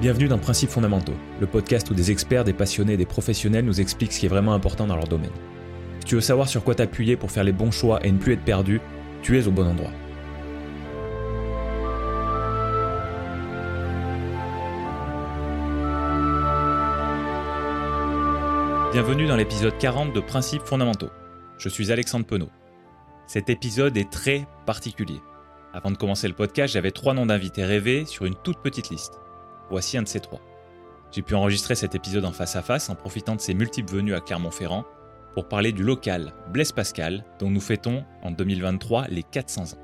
Bienvenue dans Principes fondamentaux, le podcast où des experts, des passionnés et des professionnels nous expliquent ce qui est vraiment important dans leur domaine. Si tu veux savoir sur quoi t'appuyer pour faire les bons choix et ne plus être perdu, tu es au bon endroit. Bienvenue dans l'épisode 40 de Principes fondamentaux. Je suis Alexandre Penaud. Cet épisode est très particulier. Avant de commencer le podcast, j'avais trois noms d'invités rêvés sur une toute petite liste. Voici un de ces trois. J'ai pu enregistrer cet épisode en face à face en profitant de ses multiples venues à Clermont-Ferrand pour parler du local Blaise Pascal dont nous fêtons en 2023 les 400 ans.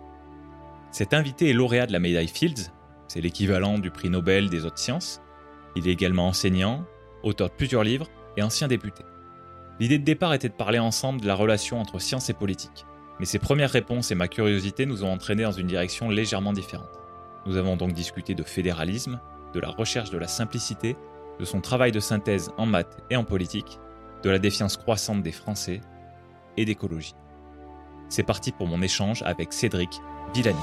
Cet invité est lauréat de la médaille Fields, c'est l'équivalent du prix Nobel des hautes sciences. Il est également enseignant, auteur de plusieurs livres et ancien député. L'idée de départ était de parler ensemble de la relation entre science et politique, mais ses premières réponses et ma curiosité nous ont entraînés dans une direction légèrement différente. Nous avons donc discuté de fédéralisme, de la recherche de la simplicité, de son travail de synthèse en maths et en politique, de la défiance croissante des Français et d'écologie. C'est parti pour mon échange avec Cédric Villani.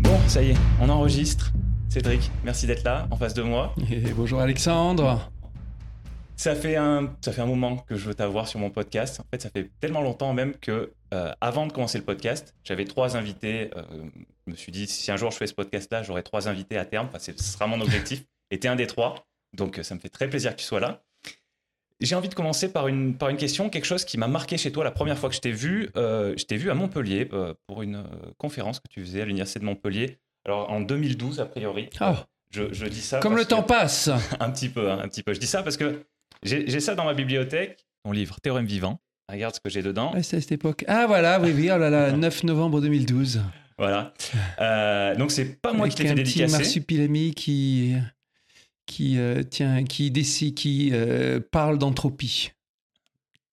Bon, ça y est, on enregistre. Cédric, merci d'être là, en face de moi. Et bonjour Alexandre. Ça fait, un, ça fait un moment que je veux t'avoir sur mon podcast. En fait, ça fait tellement longtemps même que, euh, avant de commencer le podcast, j'avais trois invités. Euh, je me suis dit, si un jour je fais ce podcast-là, j'aurai trois invités à terme. Enfin, ce sera mon objectif. Et tu es un des trois. Donc, ça me fait très plaisir que tu sois là. J'ai envie de commencer par une, par une question, quelque chose qui m'a marqué chez toi la première fois que je t'ai vu. Euh, je t'ai vu à Montpellier pour une conférence que tu faisais à l'Université de Montpellier. Alors, en 2012, a priori. Oh. Je, je, dis ça. Comme le temps passe. un petit peu, hein, un petit peu. Je dis ça parce que j'ai ça dans ma bibliothèque, mon livre Théorème vivant. Regarde ce que j'ai dedans. c'est à cette époque. Ah voilà, oui, oui, oh là là, 9 novembre 2012. Voilà. Euh, donc c'est pas moi qui t'ai fait dédicacer. Petit marsupilami qui qui euh, tiens, qui décide, qui euh, parle d'entropie.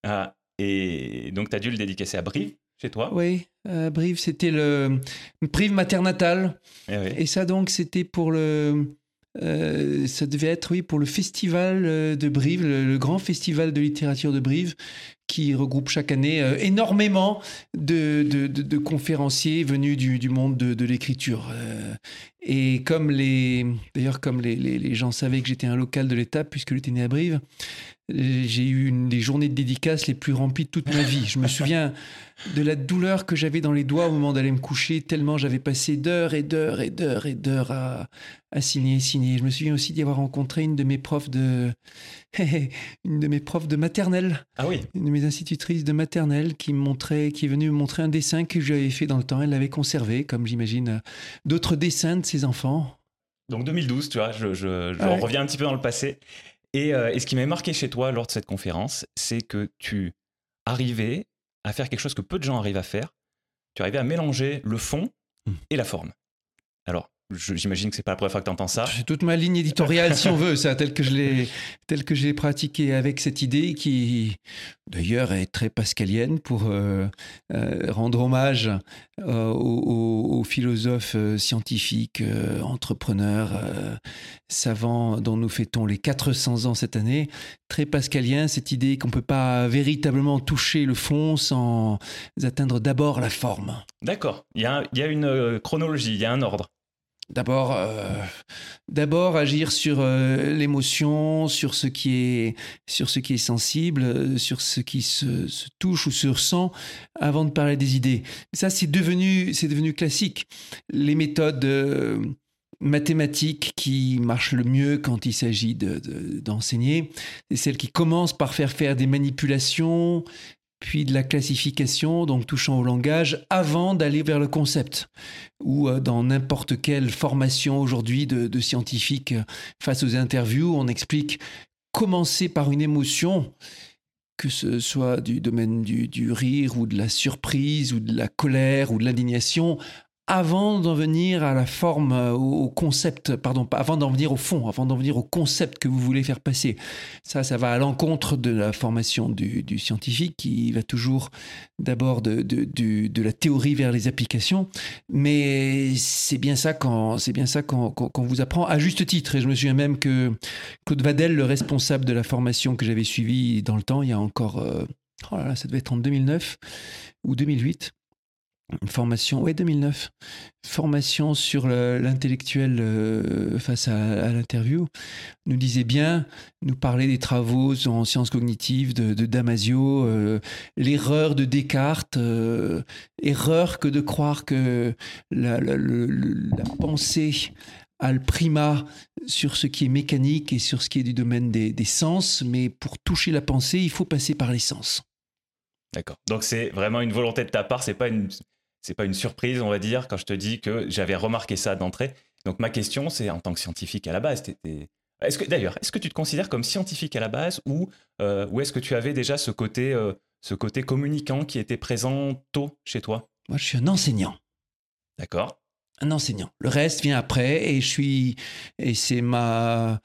Ah et donc tu as dû le dédicacer à Brive chez toi. Oui, Brive, c'était le Brive maternatal. Eh oui. Et ça donc c'était pour le euh, ça devait être, oui, pour le festival euh, de Brive, le, grand festival de littérature de Brive, qui regroupe chaque année euh, énormément de, conférenciers venus du, monde de, l'écriture. et comme les, d'ailleurs, comme les, les, gens savaient que j'étais un local de l'État, puisque j'étais né à Brive, j'ai eu une des journées de dédicace les plus remplies de toute ma vie. Je me souviens de la douleur que j'avais dans les doigts au moment d'aller me coucher, tellement j'avais passé d'heures et d'heures et d'heures et d'heures à, à signer, signer. Je me souviens aussi d'y avoir rencontré une de mes profs de, une de mes profs de maternelle. Ah oui. Une de mes institutrices de maternelle qui me montrait, qui est venue me montrer un dessin que j'avais fait dans le temps. Elle l'avait conservé, comme j'imagine d'autres dessins de ses enfants. Donc 2012, tu vois, je, je, reviens un petit peu dans le passé. Euh, et, ce qui m'a marqué chez toi lors de cette conférence, c'est que tu arrivais à faire quelque chose que peu de gens arrivent à faire. Tu arrivais à mélanger le fond mmh. et la forme. Alors, J'imagine que c'est pas la première fois que tu entends ça. C'est toute ma ligne éditoriale, si on veut, ça, tel que je l'ai, tel que j'ai pratiqué avec cette idée qui, d'ailleurs, est très pascalienne pour euh, euh, rendre hommage euh, aux, philosophes scientifiques, entrepreneurs, savants dont nous fêtons les 400 ans cette année. Très pascalien, cette idée qu'on peut pas véritablement toucher le fond sans atteindre d'abord la forme. D'accord. Il y a, y a une chronologie, il y a un ordre. D'abord, euh, d'abord agir sur euh, l'émotion, sur ce qui est, sur ce qui est sensible, euh, sur ce qui se, touche ou se ressent, avant de parler des idées. Ça, c'est devenu, c'est devenu classique. Les méthodes mathématiques qui marchent le mieux quand il s'agit d'enseigner, de, c'est celles qui commencent par faire faire des manipulations, puis de la classification, donc touchant au langage, avant d'aller vers le concept. Ou euh, dans n'importe quelle formation aujourd'hui de, scientifiques euh, face aux interviews, on explique commencer par une émotion, que ce soit du domaine du rire ou de la surprise ou de la colère ou de l'indignation, avant d'en venir à la forme, euh, au concept, pardon, avant d'en venir au fond, avant d'en venir au concept que vous voulez faire passer. Ça, ça va à l'encontre de la formation du, scientifique qui va toujours d'abord de, la théorie vers les applications. Mais c'est bien ça quand c'est bien ça qu'on vous apprend à juste titre. Et je me souviens même que Claude Vadel, le responsable de la formation que j'avais suivie dans le temps, il y a encore, euh, oh là là, ça devait être en 2009 ou 2008 une formation, ouais, 2009, formation sur l'intellectuel euh, face à, l'interview, nous disait bien, nous parlait des travaux en sciences cognitives de, Damasio, euh, l'erreur de Descartes, euh, erreur que de croire que la, pensée a le primat sur ce qui est mécanique et sur ce qui est du domaine des, des sens, mais pour toucher la pensée, il faut passer par les sens. D'accord. Donc c'est vraiment une volonté de ta part, c'est pas une c'est pas une surprise, on va dire, quand je te dis que j'avais remarqué ça d'entrée. Donc ma question, c'est en tant que scientifique à la base, est-ce que d'ailleurs, est-ce que tu te considères comme scientifique à la base ou, euh, ou est-ce que tu avais déjà ce côté, euh, ce côté communicant qui était présent tôt chez toi? Moi, je suis un enseignant. D'accord. Un enseignant. Le reste vient après et je suis et c'est ma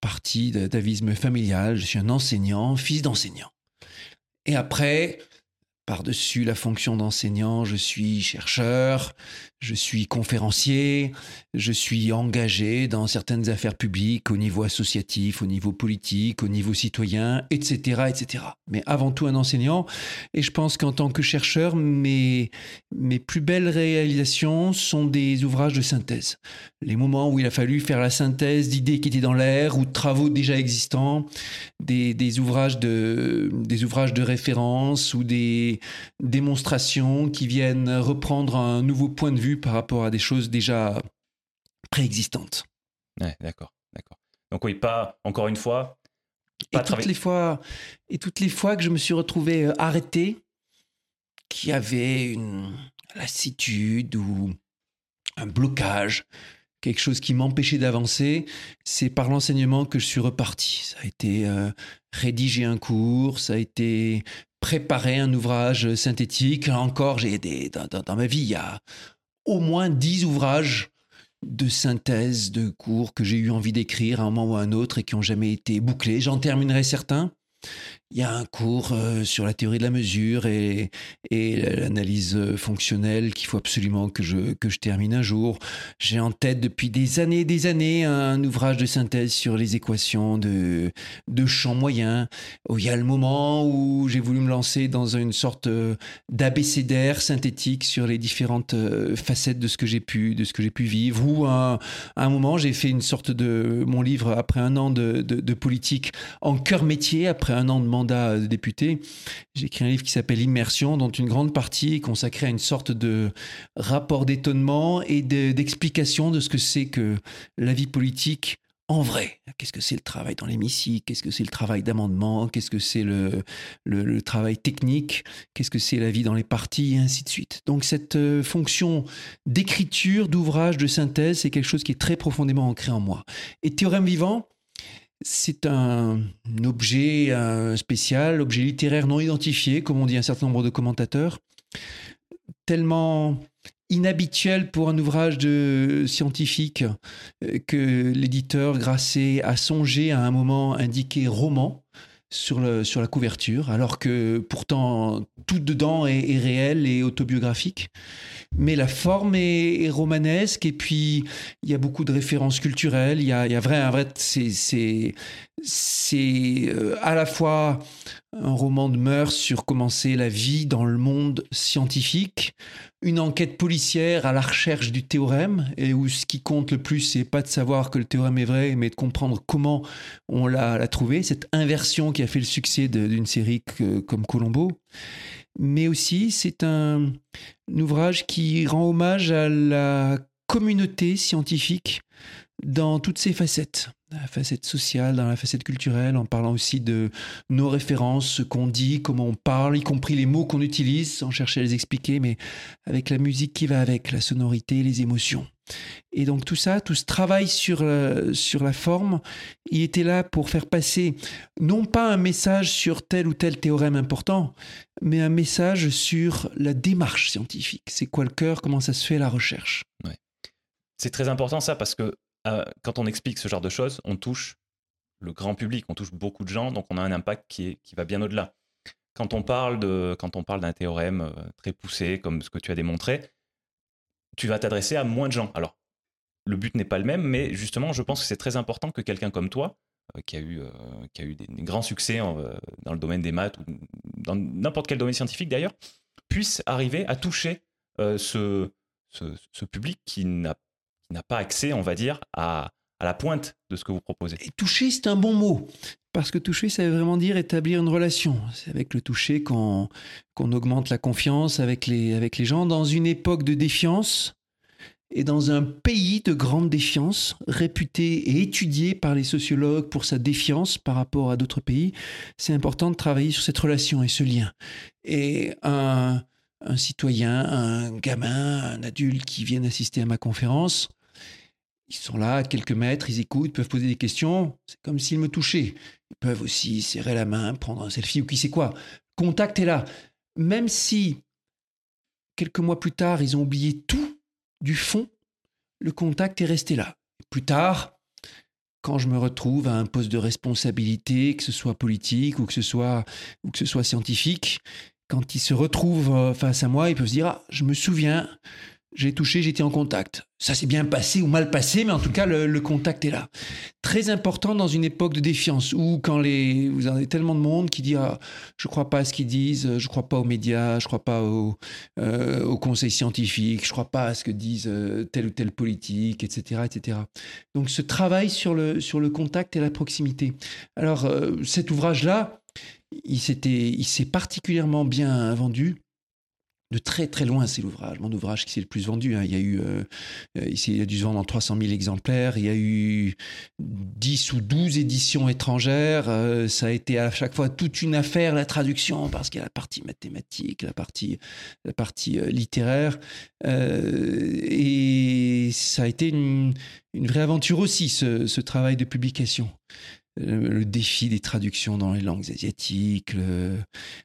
partie d'avisme familial. Je suis un enseignant, fils d'enseignant. Et après, par-dessus la fonction d'enseignant, je suis chercheur, je suis conférencier, je suis engagé dans certaines affaires publiques au niveau associatif, au niveau politique, au niveau citoyen, etc., etc. Mais avant tout un enseignant. Et je pense qu'en tant que chercheur, mes, mes plus belles réalisations sont des ouvrages de synthèse. Les moments où il a fallu faire la synthèse d'idées qui étaient dans l'air ou de travaux déjà existants, des, des, ouvrages, de, des ouvrages de référence ou des démonstrations qui viennent reprendre un nouveau point de vue par rapport à des choses déjà préexistantes. Ouais, d'accord, d'accord. Donc oui, pas encore une fois. et toutes les fois, et toutes les fois que je me suis retrouvé euh, arrêté, qui avait une lassitude ou un blocage, quelque chose qui m'empêchait d'avancer, c'est par l'enseignement que je suis reparti. Ça a été euh, rédiger un cours, ça a été préparer un ouvrage synthétique. encore, j'ai dans, dans, ma vie, il y a au moins dix ouvrages de synthèse, de cours que j'ai eu envie d'écrire à un moment ou à un autre et qui n'ont jamais été bouclés. J'en terminerai certains. Il y a un cours euh, sur la théorie de la mesure et, l'analyse euh, fonctionnelle qu'il faut absolument que je, que je termine un jour. J'ai en tête depuis des années et des années un ouvrage de synthèse sur les équations de, de champs moyens. Où il y a le moment où j'ai voulu me lancer dans une sorte euh, d'abécédaire synthétique sur les différentes facettes de ce que j'ai pu, de ce que j'ai pu vivre. Ou à un, moment, j'ai fait une sorte de mon livre après un an de, de politique en cœur métier, après un an de de député, j'ai écrit un livre qui s'appelle Immersion, dont une grande partie est consacrée à une sorte de rapport d'étonnement et d'explication de, ce que c'est que la vie politique en vrai. Qu'est-ce que c'est le travail dans l'hémicycle? Qu'est-ce que c'est le travail d'amendement? Qu'est-ce que c'est le, le, travail technique? Qu'est-ce que c'est la vie dans les partis? Et ainsi de suite. Donc cette euh, fonction d'écriture, d'ouvrage, de synthèse, c'est quelque chose qui est très profondément ancré en moi. Et Théorème vivant, c'est un objet spécial, objet littéraire non identifié, comme on dit un certain nombre de commentateurs, tellement inhabituel pour un ouvrage de scientifique euh, que l'éditeur Grasset a songé à un moment indiqué roman sur, le, sur la couverture, alors que pourtant tout dedans est, réel et autobiographique. Mais la forme est, romanesque et puis il y a beaucoup de références culturelles. Il y a, y a vrai, vrai, c'est, c'est euh, à la fois un roman de mœurs sur comment c'est la vie dans le monde scientifique, une enquête policière à la recherche du théorème, et où ce qui compte le plus, c'est pas de savoir que le théorème est vrai, mais de comprendre comment on l'a trouvé, cette inversion qui a fait le succès d'une série comme Colombo. Mais aussi, c'est un ouvrage qui rend hommage à la communauté scientifique dans toutes ses facettes, la facette sociale, dans la facette culturelle, en parlant aussi de nos références, ce qu'on dit, comment on parle, y compris les mots qu'on utilise, sans chercher à les expliquer, mais avec la musique qui va avec, la sonorité, les émotions. Et donc tout ça, tout ce travail sur, euh, sur la forme, il était là pour faire passer non pas un message sur tel ou tel théorème important, mais un message sur la démarche scientifique. C'est quoi le cœur Comment ça se fait la recherche? C'est très important ça parce que euh, quand on explique ce genre de choses, on touche le grand public, on touche beaucoup de gens, donc on a un impact qui, est, qui va bien au-delà. Quand on parle de, quand on parle d'un théorème euh, très poussé, comme ce que tu as démontré, tu vas t'adresser à moins de gens. Alors, le but n'est pas le même, mais justement, je pense que c'est très important que quelqu'un comme toi, euh, qui a eu, qui a eu des, grands succès dans le domaine des maths ou dans n'importe quel domaine scientifique d'ailleurs, puisse arriver à toucher ce, ce, public qui n'a pas accès, on va dire, à, à la pointe de ce que vous proposez. Et toucher, c'est un bon mot. Parce que toucher, ça veut vraiment dire établir une relation. C'est avec le toucher qu'on augmente la confiance avec les, avec les gens. Dans une époque de défiance et dans un pays de grande défiance, réputé et étudié par les sociologues pour sa défiance par rapport à d'autres pays, c'est important de travailler sur cette relation et ce lien. Et un, un citoyen, un gamin, un adulte qui viennent assister à ma conférence, ils sont là, quelques mètres, ils écoutent, peuvent poser des questions. C'est comme s'ils me touchaient. Ils peuvent aussi serrer la main, prendre un selfie ou qui sait quoi. Contact est là. Même si, quelques mois plus tard, ils ont oublié tout du fond, le contact est resté là. Plus tard, quand je me retrouve à un poste de responsabilité, que ce soit politique ou que ce soit, ou que ce soit scientifique, quand ils se retrouvent euh, face à moi, ils peuvent se dire Ah, je me souviens j'ai touché, j'étais en contact. Ça s'est bien passé ou mal passé, mais en tout cas, le, contact est là. Très important dans une époque de défiance où, quand les, vous avez tellement de monde qui dit ah, Je ne crois pas à ce qu'ils disent, je ne crois pas aux médias, je ne crois pas au, euh, au, conseil scientifique, je ne crois pas à ce que disent euh, telle ou telle politique, etc. etc. Donc, ce travail sur le, sur le contact et la proximité. Alors, euh, cet ouvrage-là, il s'est particulièrement bien vendu de très très loin, c'est l'ouvrage. Mon ouvrage qui s'est le plus vendu. Hein. Il y a eu, euh, euh, il a dû se vendre en 300 000 exemplaires. Il y a eu 10 ou 12 éditions étrangères. Euh, ça a été à chaque fois toute une affaire, la traduction, parce qu'il y a la partie mathématique, la partie, la partie littéraire. et ça a été une, une vraie aventure aussi, ce, ce travail de publication le défi des traductions dans les langues asiatiques,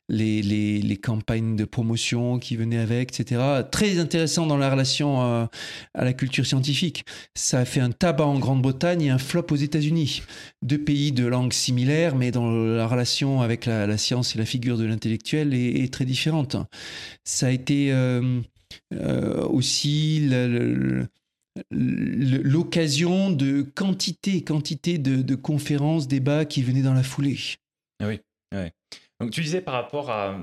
les, les, campagnes de promotion qui venaient avec, etc. Très intéressant dans la relation à, la culture scientifique. Ça a fait un tabac en Grande-Bretagne et un flop aux États-Unis. Deux pays de langues similaires, mais dans la relation avec la, science et la figure de l'intellectuel est, très différente. Ça a été euh, euh, aussi l'occasion de quantité, quantité de, conférences, débats qui venaient dans la foulée. Ah oui, oui. Donc tu disais par rapport à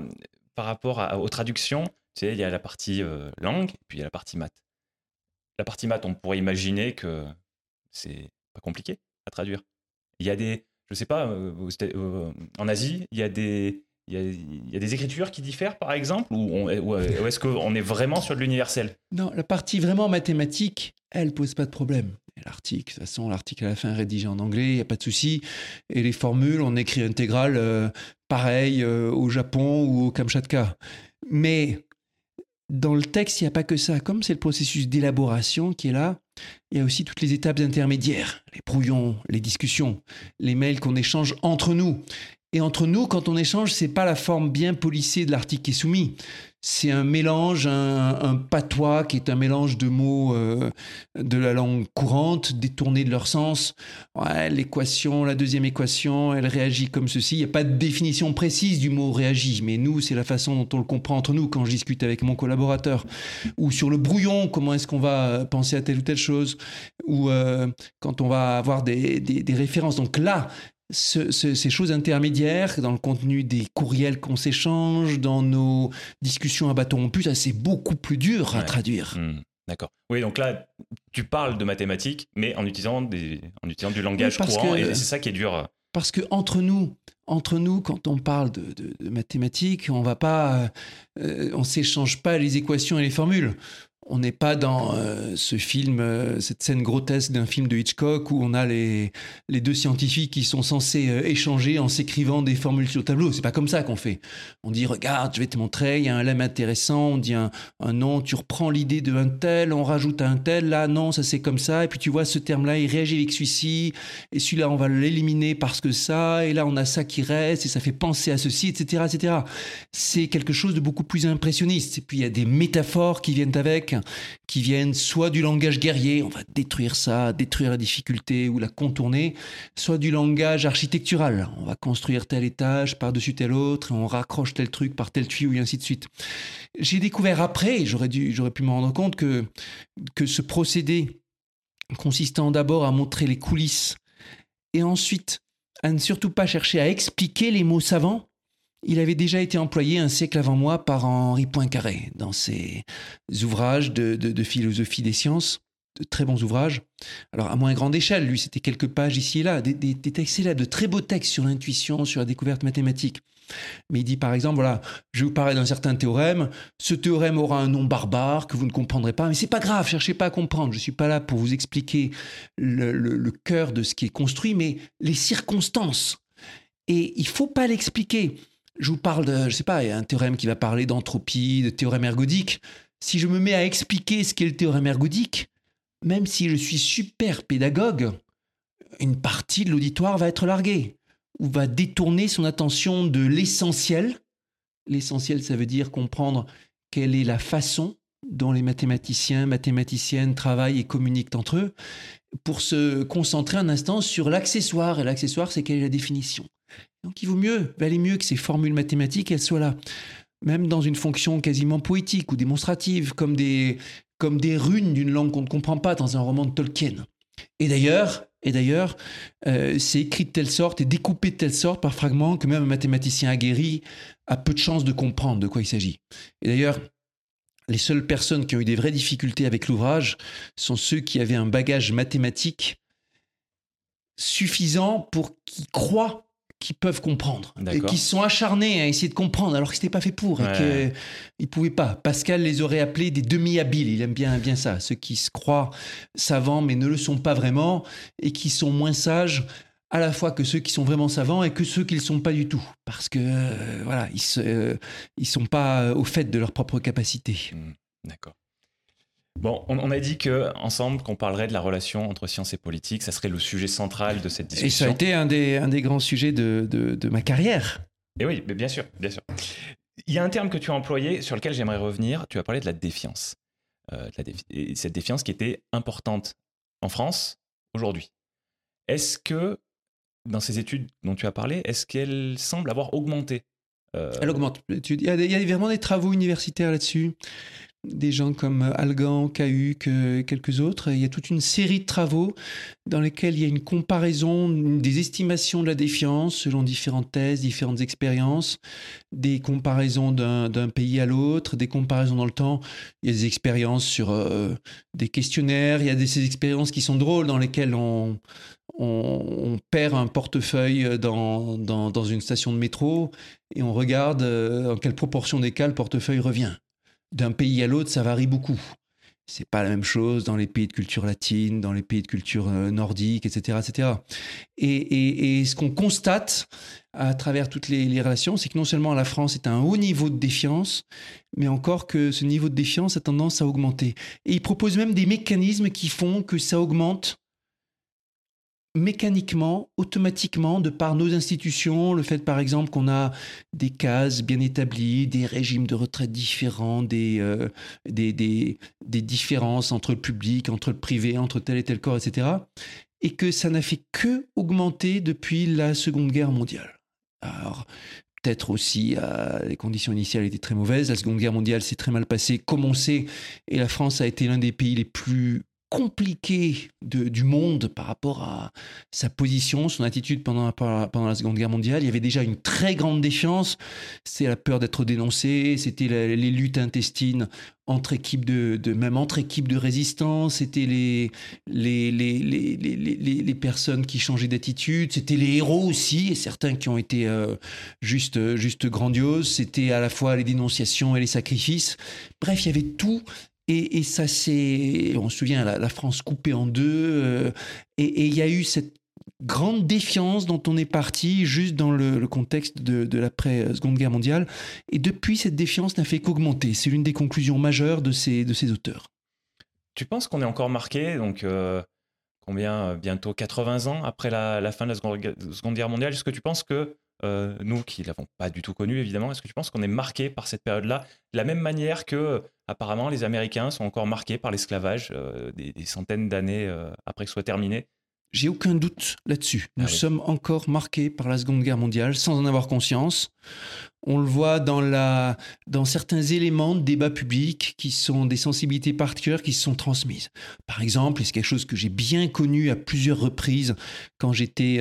par rapport aux traductions, tu sais, il y a la partie euh, langue, puis il y a la partie maths. La partie maths, on pourrait imaginer que c'est pas compliqué à traduire. Il y a des, je sais pas, euh, euh, en Asie, il y a des il y, a, des écritures qui diffèrent, par exemple, ou, est-ce qu'on est vraiment sur de l'universel? Non, la partie vraiment mathématique, elle pose pas de problème. L'article, de toute façon, l'article à la fin rédigé en anglais, il n'y a pas de souci. Et les formules, on écrit intégral euh, pareil euh, au Japon ou au Kamchatka. Mais dans le texte, il n'y a pas que ça. Comme c'est le processus d'élaboration qui est là, il y a aussi toutes les étapes intermédiaires, les brouillons, les discussions, les mails qu'on échange entre nous. Et entre nous, quand on échange, c'est pas la forme bien polissée de l'article qui est soumis. C'est un mélange, un, patois qui est un mélange de mots euh, de la langue courante, détournés de leur sens. L'équation, la deuxième équation, elle réagit comme ceci. Il n'y a pas de définition précise du mot réagit, mais nous, c'est la façon dont on le comprend entre nous quand je discute avec mon collaborateur. Ou sur le brouillon, comment est-ce qu'on va penser à telle ou telle chose. Ou euh, quand on va avoir des références. Donc là, ces choses intermédiaires dans le contenu des courriels qu'on s'échange, dans nos discussions à bâton rompu, ça c'est beaucoup plus dur à traduire. Hmm. D'accord. Oui, donc là, tu parles de mathématiques, mais en utilisant, des, en utilisant du langage courant, et c'est ça qui est dur. Parce que entre nous, entre nous, quand on parle de, mathématiques, on va pas, euh, on s'échange pas les équations et les formules. On n'est pas dans euh, ce film, euh, cette scène grotesque d'un film de Hitchcock où on a les, les deux scientifiques qui sont censés euh, échanger en s'écrivant des formules sur le tableau. C'est pas comme ça qu'on fait. On dit regarde, je vais te montrer, il y a un lemme intéressant. On dit un, un nom, tu reprends l'idée de un tel, on rajoute un tel. Là, non, ça c'est comme ça. Et puis tu vois ce terme-là, il réagit avec celui-ci. Et celui-là, on va l'éliminer parce que ça. Et là, on a ça qui reste et ça fait penser à ceci, etc., etc. C'est quelque chose de beaucoup plus impressionniste. Et puis il y a des métaphores qui viennent avec qui viennent soit du langage guerrier, on va détruire ça, détruire la difficulté ou la contourner, soit du langage architectural, on va construire tel étage par-dessus tel autre, on raccroche tel truc par tel tuyau et ainsi de suite. J'ai découvert après, j'aurais dû, j'aurais pu me rendre compte que, que ce procédé consistant d'abord à montrer les coulisses et ensuite à ne surtout pas chercher à expliquer les mots savants, il avait déjà été employé un siècle avant moi par Henri Poincaré dans ses ouvrages de, philosophie des sciences, de très bons ouvrages. Alors à moins grande échelle, lui, c'était quelques pages ici et là, des, textes là, de très beaux textes sur l'intuition, sur la découverte mathématique. Mais il dit par exemple, voilà, je vous parler d'un certain théorème. Ce théorème aura un nom barbare que vous ne comprendrez pas, mais c'est pas grave, cherchez pas à comprendre. Je suis pas là pour vous expliquer le, cœur de ce qui est construit, mais les circonstances. Et il faut pas l'expliquer. Je vous parle de, je sais pas, un théorème qui va parler d'entropie, de théorème ergodique. Si je me mets à expliquer ce qu'est le théorème ergodique, même si je suis super pédagogue, une partie de l'auditoire va être larguée ou va détourner son attention de l'essentiel. L'essentiel, ça veut dire comprendre quelle est la façon dont les mathématiciens, mathématiciennes travaillent et communiquent entre eux, pour se concentrer un instant sur l'accessoire. Et l'accessoire, c'est quelle est la définition. Donc il vaut mieux, valait mieux que ces formules mathématiques, elles soient là. Même dans une fonction quasiment poétique ou démonstrative, comme des, comme des runes d'une langue qu'on ne comprend pas dans un roman de Tolkien. Et d'ailleurs, et d'ailleurs, euh, c'est écrit de telle sorte et découpé de telle sorte par fragments que même un mathématicien aguerri a peu de chances de comprendre de quoi il s'agit. Et d'ailleurs, les seules personnes qui ont eu des vraies difficultés avec l'ouvrage sont ceux qui avaient un bagage mathématique suffisant pour qu'ils croient qui peuvent comprendre et qui sont acharnés à essayer de comprendre alors que c'était pas fait pour et qu'ils ne pouvaient pas. Pascal les aurait appelés des demi-habiles. Il aime bien, bien ça. Ceux qui se croient savants mais ne le sont pas vraiment et qui sont moins sages à la fois que ceux qui sont vraiment savants et que ceux qui ne le sont pas du tout. Parce que, euh, voilà, ils ne euh, sont pas au fait de leurs propres capacités. Mmh, d'accord. Bon, on, a dit que ensemble qu'on parlerait de la relation entre science et politique, ça serait le sujet central de cette discussion. Et ça a été un des, un des grands sujets de, de, ma carrière. Et oui, mais bien sûr, bien sûr. Il y a un terme que tu as employé sur lequel j'aimerais revenir. Tu as parlé de la défiance. Euh, cette défiance qui était importante en France aujourd'hui. Est-ce que, dans ces études dont tu as parlé, est-ce qu'elle semble avoir augmenté? Euh, Elle augmente. Il y, a, il y a vraiment des travaux universitaires là-dessus des gens comme Algan, Cahuc, quelques autres. il y a toute une série de travaux dans lesquels il y a une comparaison des estimations de la défiance selon différentes thèses, différentes expériences, des comparaisons d'un pays à l'autre, des comparaisons dans le temps. Il y a des expériences sur euh, des questionnaires, il y a des, ces expériences qui sont drôles dans lesquelles on, on, perd un portefeuille dans, dans, une station de métro et on regarde euh, en quelle proportion des cas le portefeuille revient d'un pays à l'autre, ça varie beaucoup. C'est pas la même chose dans les pays de culture latine, dans les pays de culture euh, nordique, etc., etc. Et, ce qu'on constate à travers toutes les, les relations, c'est que non seulement la France est à un haut niveau de défiance, mais encore que ce niveau de défiance a tendance à augmenter. Et il propose même des mécanismes qui font que ça augmente mécaniquement, automatiquement, de par nos institutions, le fait par exemple qu'on a des cases bien établies, des régimes de retraite différents, des, euh, des, différences entre le public, entre le privé, entre tel et tel corps, etc. Et que ça n'a fait que augmenter depuis la Seconde Guerre mondiale. Alors, peut-être aussi euh, les conditions initiales étaient très mauvaises. La Seconde Guerre mondiale s'est très mal passée, comme on sait, et la France a été l'un des pays les plus compliqué de, du monde par rapport à sa position, son attitude pendant, la Seconde Guerre mondiale. Il y avait déjà une très grande défiance. C'est la peur d'être dénoncé, c'était les luttes intestines entre équipes de, même entre équipes de résistance, c'était les les, les, les, les, les personnes qui changeaient d'attitude, c'était les héros aussi, et certains qui ont été euh, juste, juste grandioses, c'était à la fois les dénonciations et les sacrifices. Bref, il y avait tout et, ça c'est, on se souvient, la, France coupée en deux. Euh, et il y a eu cette grande défiance dont on est parti juste dans le, contexte de, l'après-seconde guerre mondiale. Et depuis, cette défiance n'a fait qu'augmenter. C'est l'une des conclusions majeures de ces, de auteurs. Tu penses qu'on est encore marqué, donc euh, combien, euh, bientôt 80 ans après la fin de la seconde guerre mondiale, est-ce que tu penses que euh, nous qui l'avons pas du tout connu évidemment, est-ce que tu penses qu'on est marqué par cette période-là de la même manière que apparemment les Américains sont encore marqués par l'esclavage euh, des, centaines d'années euh, après que soit terminé? J'ai aucun doute là-dessus. Nous ah sommes encore marqués par la Seconde Guerre mondiale sans en avoir conscience. On le voit dans, la, dans certains éléments de débat public qui sont des sensibilités particulières qui se sont transmises. Par exemple, et c'est quelque chose que j'ai bien connu à plusieurs reprises quand j'étais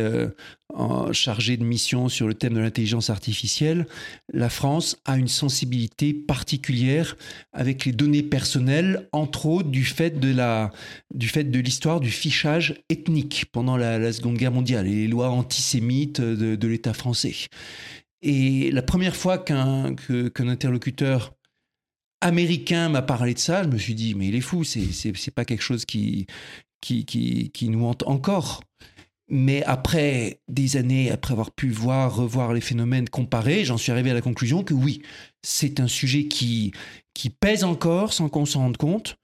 chargé de mission sur le thème de l'intelligence artificielle, la France a une sensibilité particulière avec les données personnelles, entre autres du fait de la, du fait de l'histoire du fichage ethnique pendant la, Seconde Guerre mondiale et les lois antisémites de, l'État français. Et la première fois qu'un qu'un interlocuteur américain m'a parlé de ça, je me suis dit, mais il est fou, c'est pas quelque chose qui, qui, qui nous hante encore. Mais après des années, après avoir pu voir, revoir les phénomènes comparés, j'en suis arrivé à la conclusion que oui, c'est un sujet qui, pèse encore sans qu'on s'en rende compte,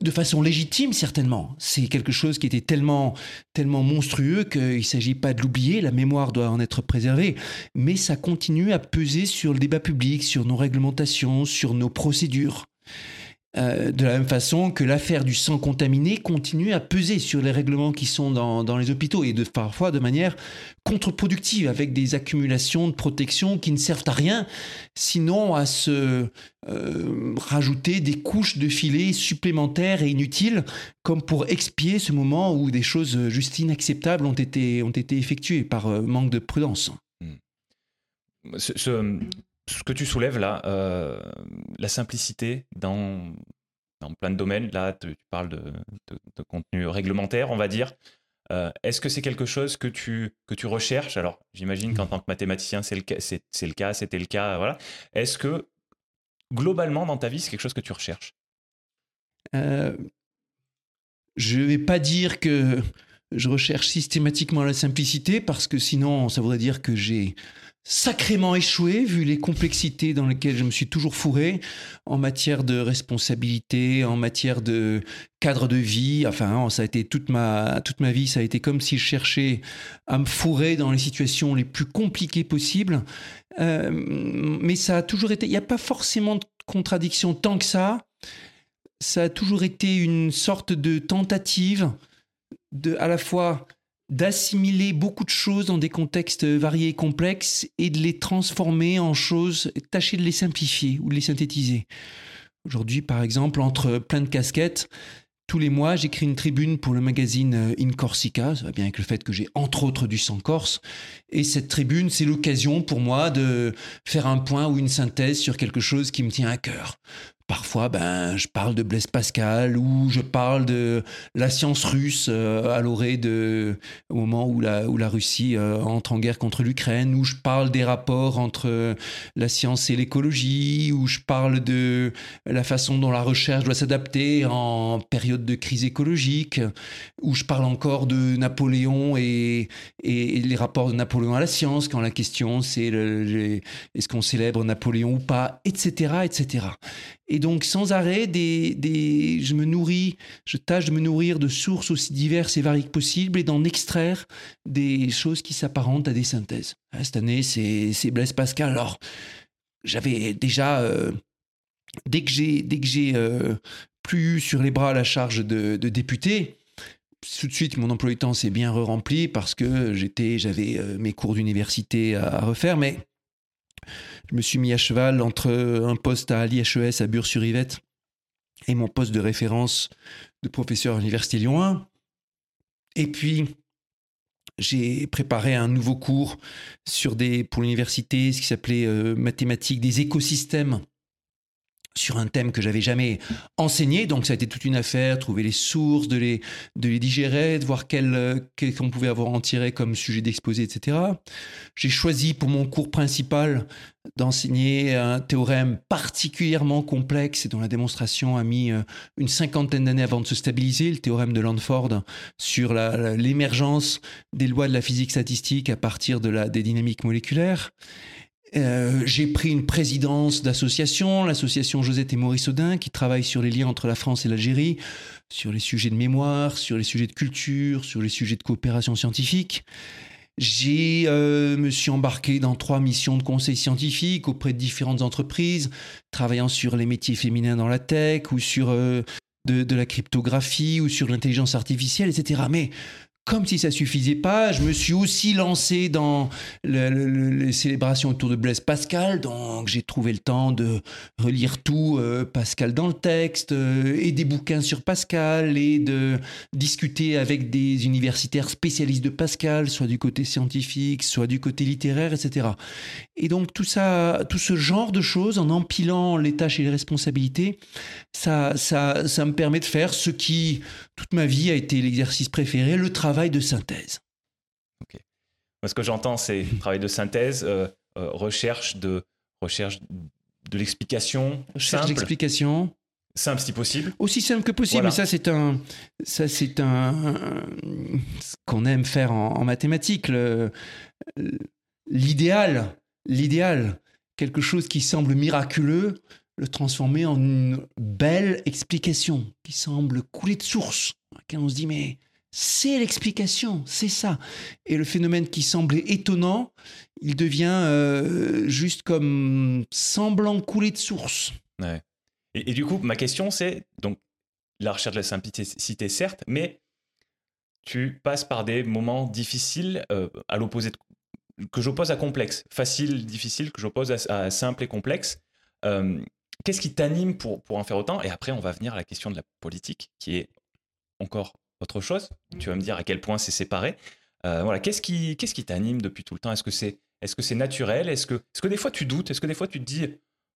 de façon légitime certainement. C'est quelque chose qui était tellement, tellement monstrueux qu'il ne s'agit pas de l'oublier, la mémoire doit en être préservée, mais ça continue à peser sur le débat public, sur nos réglementations, sur nos procédures. Euh, de la même façon que l'affaire du sang contaminé continue à peser sur les règlements qui sont dans, les hôpitaux et de, parfois de manière contre-productive avec des accumulations de protection qui ne servent à rien sinon à se euh, rajouter des couches de filets supplémentaires et inutiles comme pour expier ce moment où des choses juste inacceptables ont été, ont été effectuées par euh, manque de prudence. Hmm que tu soulèves là, euh, la simplicité dans, dans plein de domaines, là tu, parles de, contenu réglementaire, on va dire. Euh, est-ce que c'est quelque chose que tu, que tu recherches? Alors, j'imagine qu'en tant que mathématicien, c'est le, cas, c'est, le cas, c'était le cas, voilà. Est-ce que globalement dans ta vie, c'est quelque chose que tu recherches? Euh, Je ne vais pas dire que je recherche systématiquement la simplicité parce que sinon, ça voudrait dire que j'ai sacrément échoué vu les complexités dans lesquelles je me suis toujours fourré en matière de responsabilité, en matière de cadre de vie. Enfin, ça a été toute ma, toute ma vie, ça a été comme si je cherchais à me fourrer dans les situations les plus compliquées possibles. Euh, mais ça a toujours été, il n'y a pas forcément de contradiction tant que ça. Ça a toujours été une sorte de tentative de à la fois d'assimiler beaucoup de choses dans des contextes variés et complexes et de les transformer en choses, tâcher de les simplifier ou de les synthétiser. Aujourd'hui, par exemple, entre plein de casquettes, tous les mois, j'écris une tribune pour le magazine euh, In Corsica, ça va bien avec le fait que j'ai entre autres du sang corse. Et cette tribune, c'est l'occasion pour moi de faire un point ou une synthèse sur quelque chose qui me tient à cœur. Parfois, ben, je parle de Blaise Pascal ou je parle de la science russe euh, à l'orée de, au moment où la, où la Russie euh, entre en guerre contre l'Ukraine, ou je parle des rapports entre la science et l'écologie, ou je parle de la façon dont la recherche doit s'adapter en période de crise écologique, ou je parle encore de Napoléon et, et, les rapports de Napoléon à la science, quand la question c'est est-ce qu'on célèbre Napoléon ou pas, etc., etc. Et donc, sans arrêt, je me nourris, je tâche de me nourrir de sources aussi diverses et variées que possible et d'en extraire des choses qui s'apparentent à des synthèses. Ah, cette année, c'est Blaise Pascal. Alors, j'avais déjà, euh, dès que j'ai euh, plus eu sur les bras la charge de, député, tout de suite, mon emploi du temps s'est bien re-rempli parce que j'étais, j'avais euh, mes cours d'université à, refaire, mais je me suis mis à cheval entre un poste à l'IHES à Bure-sur-Yvette et mon poste de référence de professeur à l'Université Lyon 1. Et puis, j'ai préparé un nouveau cours pour l'université, ce qui s'appelait euh, mathématiques des écosystèmes sur un thème que j'avais jamais enseigné. Donc ça a été toute une affaire, trouver les sources, de les, digérer, de voir quel, qu'on pouvait avoir en tiré comme sujet d'exposé, etc. J'ai choisi pour mon cours principal d'enseigner un théorème particulièrement complexe et dont la démonstration a mis euh, une cinquantaine d'années avant de se stabiliser, le théorème de Landford sur l'émergence des lois de la physique statistique à partir de la, des dynamiques moléculaires. Euh, j'ai pris une présidence d'association, l'association Josette et Maurice Audin, qui travaille sur les liens entre la France et l'Algérie, sur les sujets de mémoire, sur les sujets de culture, sur les sujets de coopération scientifique. J'ai euh, me suis embarqué dans trois missions de conseil scientifique auprès de différentes entreprises, travaillant sur les métiers féminins dans la tech ou sur euh, de, de, la cryptographie ou sur l'intelligence artificielle, etc. Mais comme si ça suffisait pas, je me suis aussi lancé dans les célébrations autour de Blaise Pascal, donc j'ai trouvé le temps de relire tout euh, Pascal dans le texte euh, et des bouquins sur Pascal et de discuter avec des universitaires spécialistes de Pascal, soit du côté scientifique, soit du côté littéraire, etc. Et donc tout ça, tout ce genre de choses, en empilant les tâches et les responsabilités, ça, ça, ça me permet de faire ce qui toute ma vie a été l'exercice préféré, le travail de synthèse. Ok. ce que j'entends, c'est travail de synthèse, euh, euh, recherche de recherche de l'explication. Recherche d'explication. Simple si possible. Aussi simple que possible. Mais ça, c'est un, ça, c'est un, ce qu'on aime faire en, mathématiques. l'idéal, l'idéal, quelque chose qui semble miraculeux, le transformer en une belle explication qui semble couler de source. on se dit, mais c'est l'explication, c'est ça. Et le phénomène qui semblait étonnant, il devient euh, juste comme semblant couler de source. Et, du coup, ma question, c'est donc la recherche de la simplicité, certes, mais tu passes par des moments difficiles euh, à l'opposé que j'oppose à complexe, facile, difficile, que j'oppose à, simple et complexe. Euh, Qu'est-ce qui t'anime pour, pour en faire autant? Et après, on va venir à la question de la politique, qui est encore autre chose. Tu vas me dire à quel point c'est séparé. Euh, voilà, qu'est-ce qui qu'est-ce qui t'anime depuis tout le temps? Est-ce que c'est est-ce que c'est naturel? Est-ce que est-ce que des fois tu doutes? Est-ce que des fois tu te dis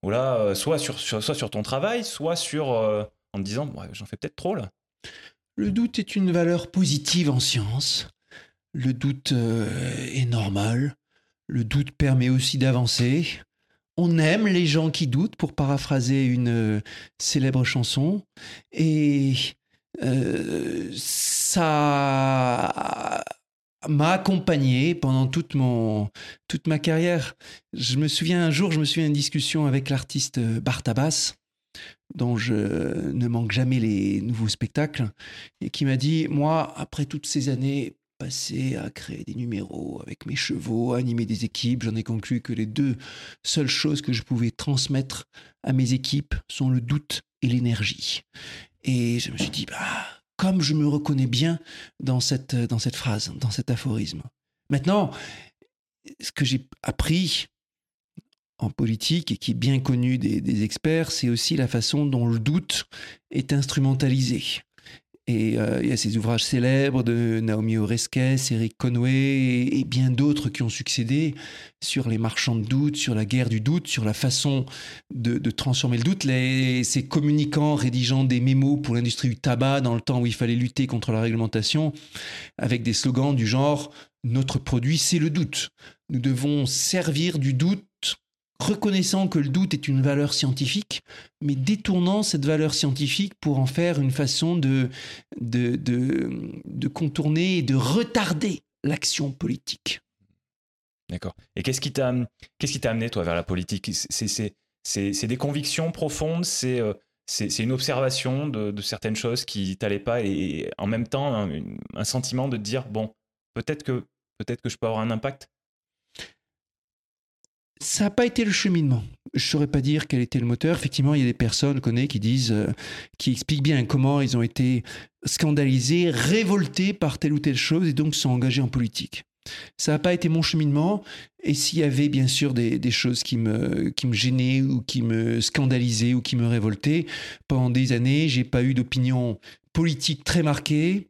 voilà, euh, soit sur, soit sur ton travail, soit sur euh, en te disant j'en fais peut-être trop là. Le doute est une valeur positive en science. Le doute est normal. Le doute permet aussi d'avancer on aime les gens qui doutent, pour paraphraser une euh, célèbre chanson. Et euh, ça m'a accompagné pendant toute, mon, toute ma carrière. Je me souviens un jour, je me souviens d'une discussion avec l'artiste Bartabas, dont je ne manque jamais les nouveaux spectacles, et qui m'a dit, moi, après toutes ces années, à créer des numéros avec mes chevaux, animer des équipes. J'en ai conclu que les deux seules choses que je pouvais transmettre à mes équipes sont le doute et l'énergie. Et je me suis dit, bah, comme je me reconnais bien dans cette, phrase, dans cet aphorisme. Maintenant, ce que j'ai appris en politique et qui est bien connu des experts, c'est aussi la façon dont le doute est instrumentalisé. Et euh, il y a ces ouvrages célèbres de Naomi Oreskes, Eric Conway et, bien d'autres qui ont succédé sur les marchands de doute, sur la guerre du doute, sur la façon de, transformer le doute. Les, ces communicants rédigeant des mémos pour l'industrie du tabac dans le temps où il fallait lutter contre la réglementation, avec des slogans du genre Notre produit, c'est le doute. Nous devons servir du doute reconnaissant que le doute est une valeur scientifique, mais détournant cette valeur scientifique pour en faire une façon de, de, de, contourner et de retarder l'action politique. D'accord. Et qu'est-ce qui t'a qu'est-ce amené toi vers la politique? C'est des convictions profondes, c'est euh, c'est une observation de, certaines choses qui t'allaient pas et, en même temps un, un, sentiment de dire bon peut-être que peut-être que je peux avoir un impact ça n'a pas été le cheminement. Je ne saurais pas dire quel était le moteur. Effectivement, il y a des personnes qu'on qui disent, euh, qui expliquent bien comment ils ont été scandalisés, révoltés par telle ou telle chose et donc sont engagés en politique. Ça n'a pas été mon cheminement. Et s'il y avait bien sûr des, des, choses qui me, qui me gênaient ou qui me scandalisaient ou qui me révoltaient, pendant des années, j'ai pas eu d'opinion politique très marquée.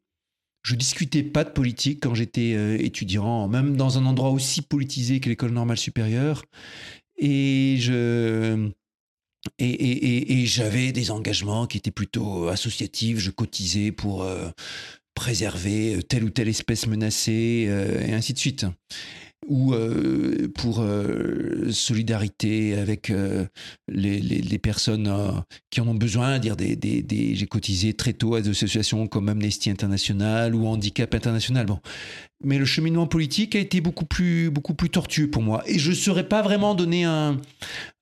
Je discutais pas de politique quand j'étais euh, étudiant, même dans un endroit aussi politisé que l'école normale supérieure. Et je et, j'avais des engagements qui étaient plutôt associatifs. Je cotisais pour euh, préserver telle ou telle espèce menacée euh, et ainsi de suite ou euh, pour euh, solidarité avec euh, les, personnes qui en ont besoin, dire des, des, des j'ai cotisé très tôt à des associations comme Amnesty International ou Handicap International. Bon, mais le cheminement politique a été beaucoup plus beaucoup plus tortueux pour moi et je ne saurais pas vraiment donner un,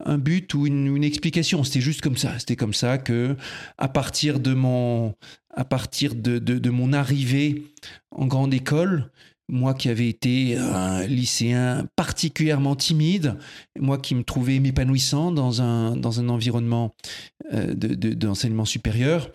un but ou une, explication. C'était juste comme ça. C'était comme ça que à partir de mon à partir de, de mon arrivée en grande école, moi qui avais été un lycéen particulièrement timide, moi qui me trouvais m'épanouissant dans un, environnement euh, d'enseignement de, supérieur,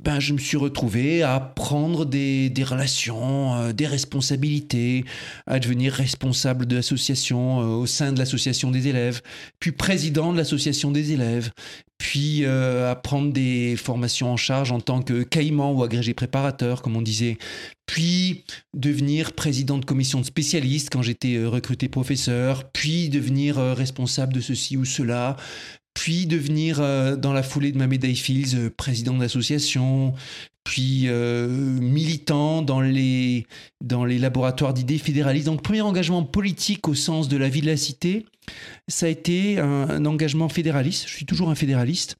ben, je me suis retrouvé à prendre des, relations, euh, des responsabilités, à devenir responsable de l'association euh, au sein de l'association des élèves, puis président de l'association des élèves, puis à prendre des formations en charge en tant que caïman ou agrégé préparateur, comme on disait, puis devenir président de commission de spécialistes quand j'étais euh, recruté professeur, puis devenir euh, responsable de ceci ou cela, puis devenir euh, dans la foulée de ma médaille Fields président d'association, puis militant dans les, dans les laboratoires d'idées fédéralistes. Donc premier engagement politique au sens de la vie de la cité, ça a été un engagement fédéraliste. Je suis toujours un fédéraliste.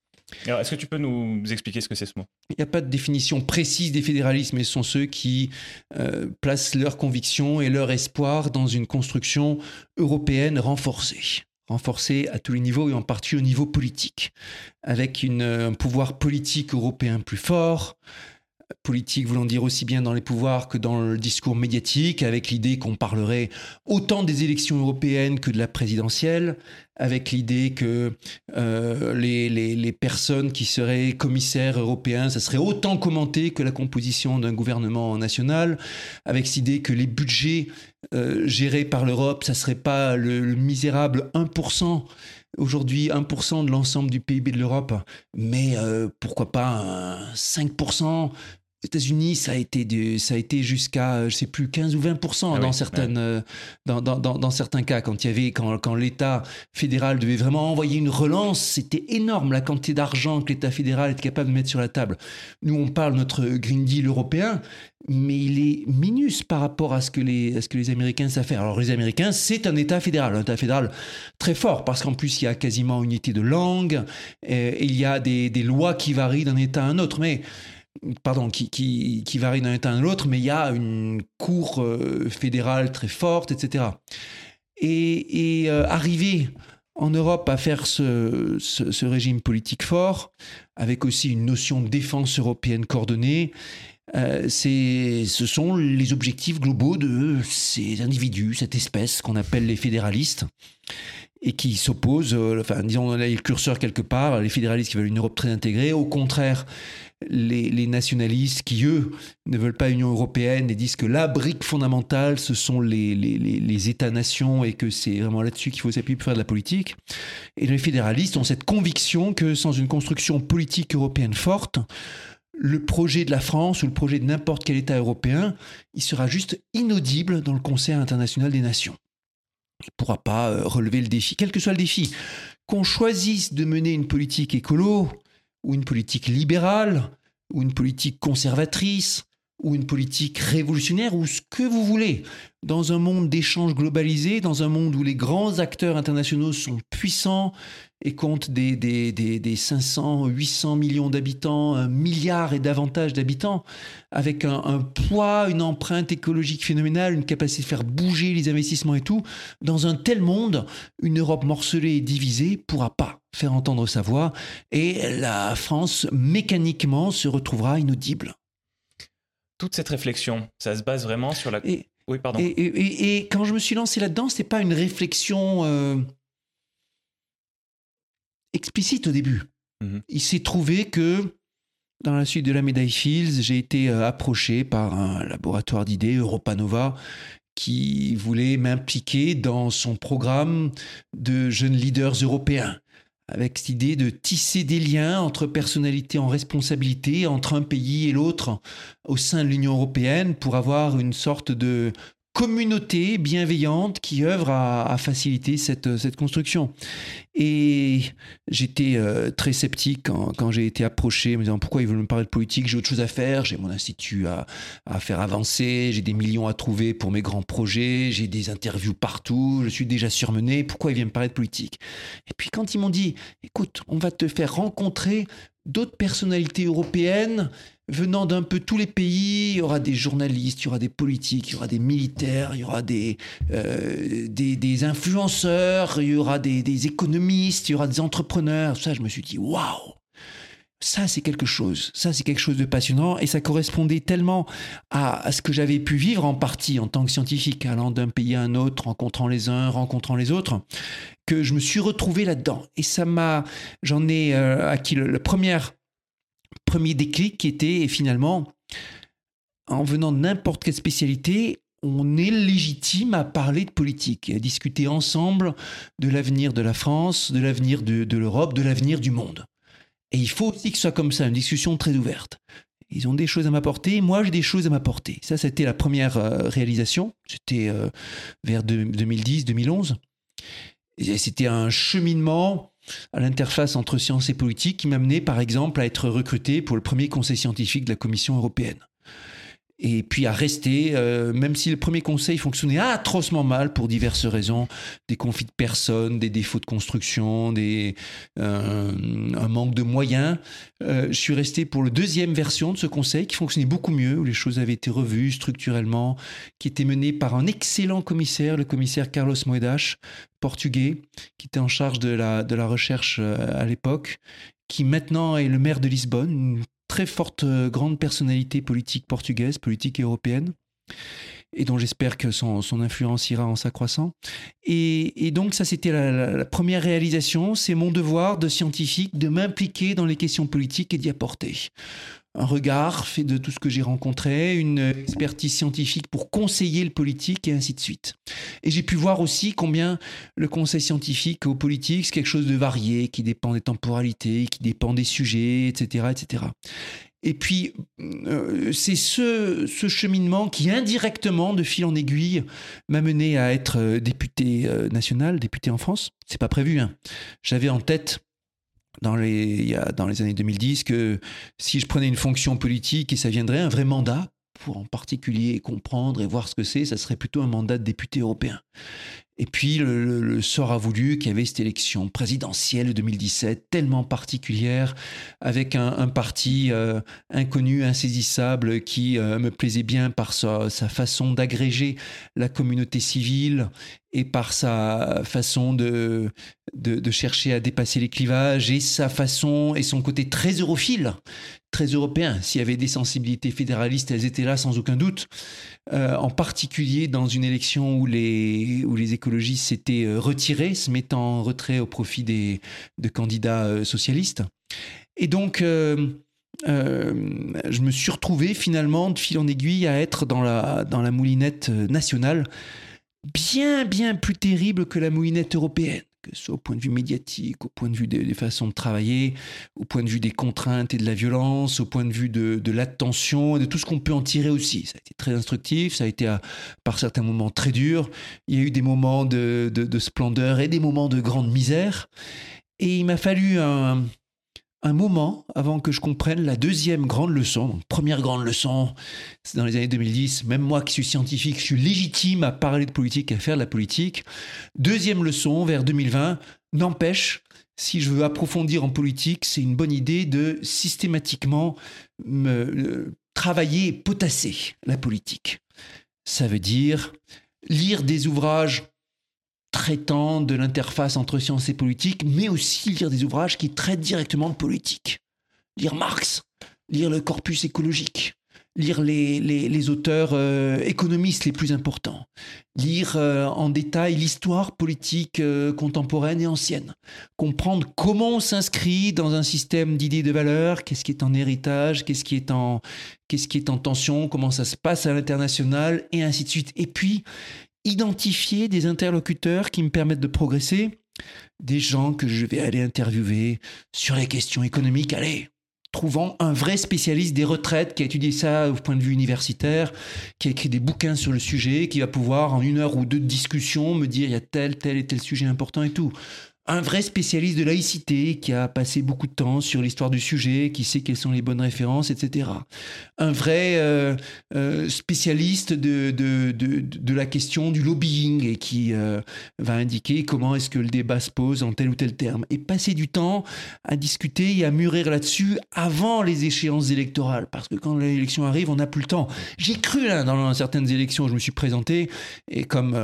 Alors, est-ce que tu peux nous expliquer ce que c'est ce mot? Il n'y a pas de définition précise des fédéralistes, mais ce sont ceux qui euh, placent leurs convictions et leur espoir dans une construction européenne renforcée renforcée à tous les niveaux et en partie au niveau politique, avec un pouvoir politique européen plus fort, politique voulant dire aussi bien dans les pouvoirs que dans le discours médiatique, avec l'idée qu'on parlerait autant des élections européennes que de la présidentielle, avec l'idée que euh, les, les, personnes qui seraient commissaires européens, ça serait autant commenté que la composition d'un gouvernement national, avec cette idée que les budgets euh, gérés par l'Europe, ça serait pas le, le misérable 1% aujourd'hui 1% de l'ensemble du PIB de l'Europe, mais euh, pourquoi pas 5% États-Unis, ça a été, ça a été jusqu'à, je sais plus, 15 ou 20 ah dans, certaines, euh, dans, dans, dans, certains cas. Quand, il y avait, quand, quand l'État fédéral devait vraiment envoyer une relance, c'était énorme la quantité d'argent que l'État fédéral était capable de mettre sur la table. Nous, on parle de notre Green Deal européen, mais il est minus par rapport à ce que les, à ce que les Américains savent faire. Alors les Américains, c'est un État fédéral, un État fédéral très fort, parce qu'en plus, il y a quasiment une unité de langue, et, il y a des, des, lois qui varient d'un État à un autre, mais pardon, qui, qui, varient d'un État à l'autre, mais il y a une cour euh, fédérale très forte, etc. Et, euh, arriver en Europe à faire ce, régime politique fort, avec aussi une notion de défense européenne coordonnée, euh, ce sont les objectifs globaux de ces individus, cette espèce qu'on appelle les fédéralistes, et qui s'opposent, enfin disons, on a le curseur quelque part, les fédéralistes qui veulent une Europe très intégrée, au contraire, les, nationalistes qui, eux, ne veulent pas l'Union européenne et disent que la brique fondamentale, ce sont les, les, les États-nations et que c'est vraiment là-dessus qu'il faut s'appuyer pour faire de la politique. Et les fédéralistes ont cette conviction que sans une construction politique européenne forte, le projet de la France ou le projet de n'importe quel État européen, il sera juste inaudible dans le concert international des nations. Il ne pourra pas euh, relever le défi, quel que soit le défi. Qu'on choisisse de mener une politique écolo, ou une politique libérale, ou une politique conservatrice, ou une politique révolutionnaire, ou ce que vous voulez, dans un monde d'échanges globalisés, dans un monde où les grands acteurs internationaux sont puissants et comptent des, des, des, des 500, 800 millions d'habitants, un milliard et davantage d'habitants, avec un, un, poids, une empreinte écologique phénoménale, une capacité de faire bouger les investissements et tout, dans un tel monde, une Europe morcelée et divisée pourra pas faire entendre sa voix, et la France mécaniquement se retrouvera inaudible toute cette réflexion, ça se base vraiment sur la. Et, oui, pardon. Et, quand je me suis lancé là-dedans, c'est pas une réflexion euh, explicite au début. Mhm. Il s'est trouvé que dans la suite de la médaille Fields, j'ai été euh, approché par un laboratoire d'idées, Europanova, qui voulait m'impliquer dans son programme de jeunes leaders européens avec cette idée de tisser des liens entre personnalités en responsabilité, entre un pays et l'autre au sein de l'Union européenne pour avoir une sorte de communauté bienveillante qui œuvre à, faciliter cette, cette, construction. Et j'étais euh, très sceptique quand, quand j'ai été approché, me disant pourquoi ils veulent me parler de politique, j'ai autre chose à faire, j'ai mon institut à, à faire avancer, j'ai des millions à trouver pour mes grands projets, j'ai des interviews partout, je suis déjà surmené, pourquoi ils viennent me parler de politique? Et puis quand ils m'ont dit, écoute, on va te faire rencontrer d'autres personnalités européennes venant d'un peu tous les pays. Il y aura des journalistes, il y aura des politiques, il y aura des militaires, il y aura des, euh, des, influenceurs, il y aura des, économistes, il y aura des entrepreneurs. Ça, je me suis dit, waouh Ça, c'est quelque chose. Ça, c'est quelque chose de passionnant et ça correspondait tellement à, ce que j'avais pu vivre en partie en tant que scientifique, allant d'un pays à un autre, rencontrant les uns, rencontrant les autres, que je me suis retrouvé là-dedans. Et ça m'a, j'en ai euh, acquis le, premier, premier déclic qui était, finalement, en venant de n'importe quelle spécialité, on est légitime à parler de politique et à discuter ensemble de l'avenir de la France, de l'avenir de, l'Europe, de l'avenir du monde. Et il faut aussi que ce soit comme ça, une discussion très ouverte. Ils ont des choses à m'apporter, moi j'ai des choses à m'apporter. Ça, c'était la première euh, réalisation. C'était euh, vers 2010-2011. Et c'était un cheminement à l'interface entre science et politique qui m'a mené, par exemple, à être recruté pour le premier conseil scientifique de la Commission européenne et puis à rester, euh, même si le premier conseil fonctionnait atrocement mal pour diverses raisons, des conflits de personnes, des défauts de construction, des, euh, un manque de moyens, euh, je suis resté pour la deuxième version de ce conseil qui fonctionnait beaucoup mieux, où les choses avaient été revues structurellement, qui était mené par un excellent commissaire, le commissaire Carlos Moedas, portugais, qui était en charge de la, de la recherche à l'époque, qui maintenant est le maire de Lisbonne, très forte, euh, grande personnalité politique portugaise, politique européenne, et dont j'espère que son, influence ira en s'accroissant. Et, donc ça, c'était la, première réalisation, c'est mon devoir de scientifique de m'impliquer dans les questions politiques et d'y apporter un regard fait de tout ce que j'ai rencontré, une expertise scientifique pour conseiller le politique et ainsi de suite. Et j'ai pu voir aussi combien le conseil scientifique au politique, c'est quelque chose de varié, qui dépend des temporalités, qui dépend des sujets, etc. etc. Et puis, euh, c'est ce, ce, cheminement qui, indirectement, de fil en aiguille, m'a mené à être euh, député euh, national, député en France. C'est pas prévu. Hein. J'avais en tête dans les, il y a, dans les années 2010 que si je prenais une fonction politique et ça viendrait un vrai mandat pour en particulier comprendre et voir ce que c'est, ça serait plutôt un mandat de député européen. Et puis le, sort a voulu qu'il y avait cette élection présidentielle de 2017 tellement particulière, avec un, parti euh, inconnu, insaisissable, qui euh, me plaisait bien par sa, sa façon d'agréger la communauté civile et par sa façon de, de, chercher à dépasser les clivages et sa façon et son côté très europhile, très européen. S'il y avait des sensibilités fédéralistes, elles étaient là sans aucun doute. Euh, en particulier dans une élection où les, où les écologistes s'étaient euh, retirés, se mettant en retrait au profit des, de candidats euh, socialistes. Et donc, je me suis retrouvé finalement de fil en aiguille à être dans la, dans la moulinette nationale, bien, bien plus terrible que la moulinette européenne que ce soit au point de vue médiatique, au point de vue des, façons de travailler, au point de vue des contraintes et de la violence, au point de vue de, l'attention et de tout ce qu'on peut en tirer aussi. Ça a été très instructif, ça a été à, par certains moments très dur. Il y a eu des moments de, de splendeur et des moments de grande misère. Et il m'a fallu un, un moment avant que je comprenne la deuxième grande leçon. première grande leçon, c'est dans les années 2010. Même moi qui suis scientifique, je suis légitime à parler de politique, à faire de la politique. Deuxième leçon, vers 2020, n'empêche, si je veux approfondir en politique, c'est une bonne idée de systématiquement me, travailler et potasser la politique. Ça veut dire lire des ouvrages traitant de l'interface entre science et politique, mais aussi lire des ouvrages qui traitent directement de politique. Lire Marx, lire le corpus écologique, lire les, les, auteurs euh, économistes les plus importants, lire euh, en détail l'histoire politique euh, contemporaine et ancienne, comprendre comment on s'inscrit dans un système d'idées de valeurs, qu'est-ce qui est en héritage, qu'est-ce qui est en qu'est-ce qui est en tension, comment ça se passe à l'international et ainsi de suite. Et puis identifier des interlocuteurs qui me permettent de progresser, des gens que je vais aller interviewer sur les questions économiques. Allez, trouvant un vrai spécialiste des retraites qui a étudié ça au point de vue universitaire, qui a écrit des bouquins sur le sujet, qui va pouvoir en une heure ou deux de discussion me dire il y a tel, tel et tel sujet important et tout un vrai spécialiste de laïcité qui a passé beaucoup de temps sur l'histoire du sujet, qui sait quelles sont les bonnes références, etc. Un vrai euh, euh, spécialiste de, la question du lobbying et qui euh, va indiquer comment est-ce que le débat se pose en tel ou tel terme. Et passer du temps à discuter et à mûrir là-dessus avant les échéances électorales. Parce que quand l'élection arrive, on n'a plus le temps. J'ai cru là, dans certaines élections, je me suis présenté et comme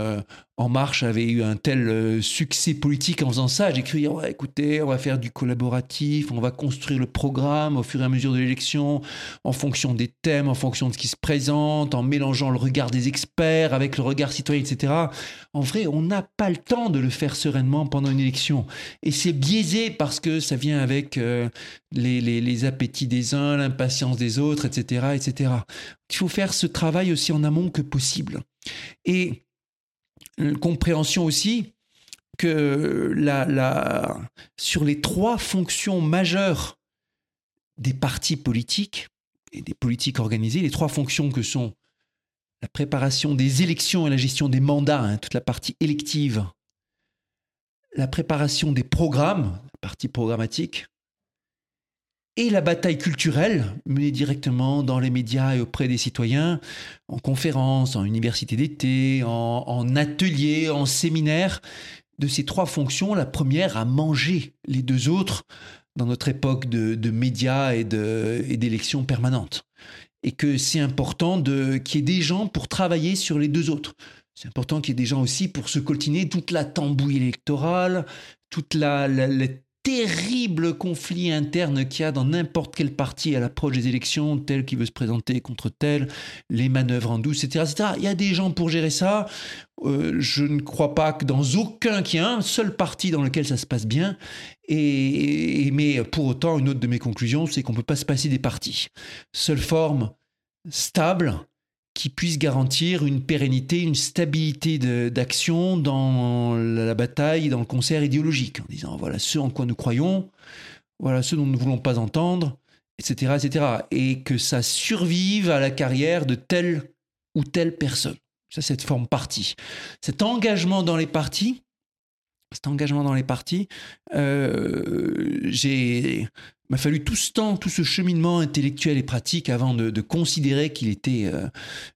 en Marche avait eu un tel euh, succès politique en faisant ça. J'ai cru, écoutez, on va faire du collaboratif, on va construire le programme au fur et à mesure de l'élection, en fonction des thèmes, en fonction de ce qui se présente, en mélangeant le regard des experts avec le regard citoyen, etc. En vrai, on n'a pas le temps de le faire sereinement pendant une élection. Et c'est biaisé parce que ça vient avec euh, les, les appétits des uns, l'impatience des autres, etc., etc. Il faut faire ce travail aussi en amont que possible. Et une compréhension aussi que sur les trois fonctions majeures des partis politiques et des politiques organisées, les trois fonctions que sont la préparation des élections et la gestion des mandats, hein, toute la partie élective, la préparation des programmes, la partie programmatique, et la bataille culturelle menée directement dans les médias et auprès des citoyens, en conférences, en université d'été, en, ateliers, en séminaires. De ces trois fonctions, la première a mangé les deux autres dans notre époque de, médias et d'élections permanentes. Et que c'est important qu'il y ait des gens pour travailler sur les deux autres. C'est important qu'il y ait des gens aussi pour se coltiner toute la tambouille électorale, toute la, terrible conflit interne qu'il y a dans n'importe quel parti à l'approche des élections, tel qui veut se présenter contre tel, les manœuvres en douce, etc. etc. Il y a des gens pour gérer ça. Euh, je ne crois pas que dans aucun, qu'il y ait un seul parti dans lequel ça se passe bien. Et, mais pour autant, une autre de mes conclusions, c'est qu'on ne peut pas se passer des partis. Seule forme stable, qui puisse garantir une pérennité, une stabilité d'action dans la bataille, dans le concert idéologique, en disant voilà ce en quoi nous croyons, voilà ce dont nous ne voulons pas entendre, etc., etc. Et que ça survive à la carrière de telle ou telle personne. Ça, cette forme partie. Cet engagement dans les partis, cet engagement dans les partis, euh, j'ai m'a fallu tout ce temps, tout ce cheminement intellectuel et pratique avant de, considérer qu'il était euh,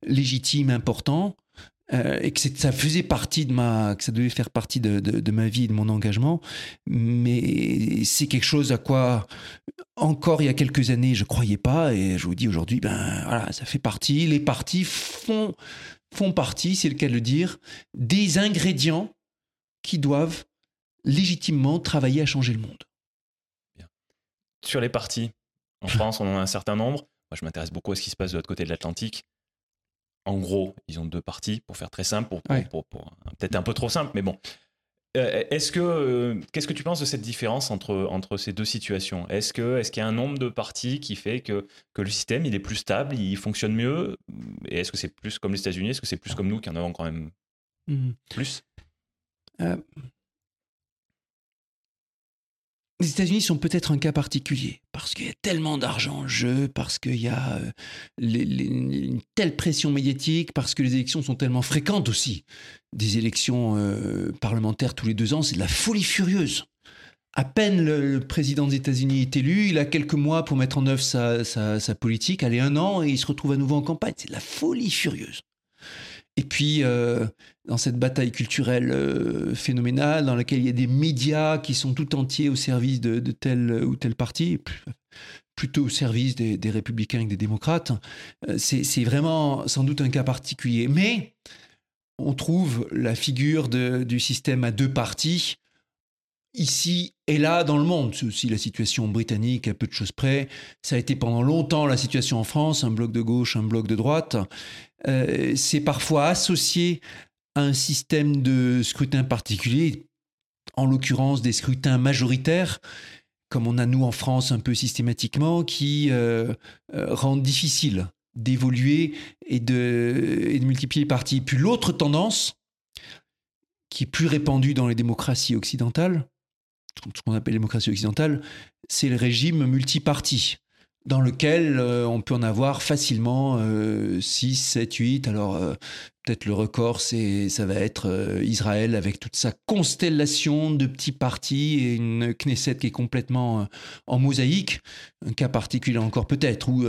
légitime, important, euh, et que ça faisait partie de ma, que ça devait faire partie de, ma vie et de mon engagement. Mais c'est quelque chose à quoi encore il y a quelques années je croyais pas, et je vous dis aujourd'hui, ben voilà, ça fait partie. Les partis font font partie, c'est le cas de le dire, des ingrédients qui doivent légitimement travailler à changer le monde. Sur les partis, en France, on en a un certain nombre. Moi, je m'intéresse beaucoup à ce qui se passe de l'autre côté de l'Atlantique. En gros, ils ont deux partis, pour faire très simple, pour, peut-être un peu trop simple, mais bon. Euh, est-ce que euh, qu'est-ce que tu penses de cette différence entre, entre ces deux situations? Est-ce que est-ce qu'il y a un nombre de partis qui fait que, que le système il est plus stable, il fonctionne mieux? Et est-ce que c'est plus comme les États-Unis? Est-ce que c'est plus comme nous qui en avons quand même mmh. plus? Euh, les États-Unis sont peut-être un cas particulier parce qu'il y a tellement d'argent en jeu, parce qu'il y a euh, une telle pression médiatique, parce que les élections sont tellement fréquentes aussi. Des élections euh, parlementaires tous les deux ans, c'est de la folie furieuse. À peine le, président des États-Unis est élu, il a quelques mois pour mettre en œuvre sa, politique, allez un an et il se retrouve à nouveau en campagne. C'est de la folie furieuse. Et puis, dans cette bataille culturelle euh, phénoménale, dans laquelle il y a des médias qui sont tout entiers au service de, tel ou tel parti, plutôt au service des, républicains et des démocrates, euh, c'est vraiment sans doute un cas particulier. Mais on trouve la figure du système à deux partis ici et là dans le monde. Aussi la situation britannique à peu de choses près. Ça a été pendant longtemps la situation en France, un bloc de gauche, un bloc de droite. Euh, c'est parfois associé un système de scrutin particulier, en l'occurrence des scrutins majoritaires, comme on a nous en France un peu systématiquement, qui euh, euh, rendent difficile d'évoluer et de, multiplier les partis. Puis l'autre tendance, qui est plus répandue dans les démocraties occidentales, ce qu'on appelle démocratie occidentale, c'est le régime multiparti dans lequel euh, on peut en avoir facilement 6, 7, 8. Alors, peut-être le record, c'est, ça va être euh, Israël avec toute sa constellation de petits partis et une Knesset qui est complètement en mosaïque. Un cas particulier encore peut-être, où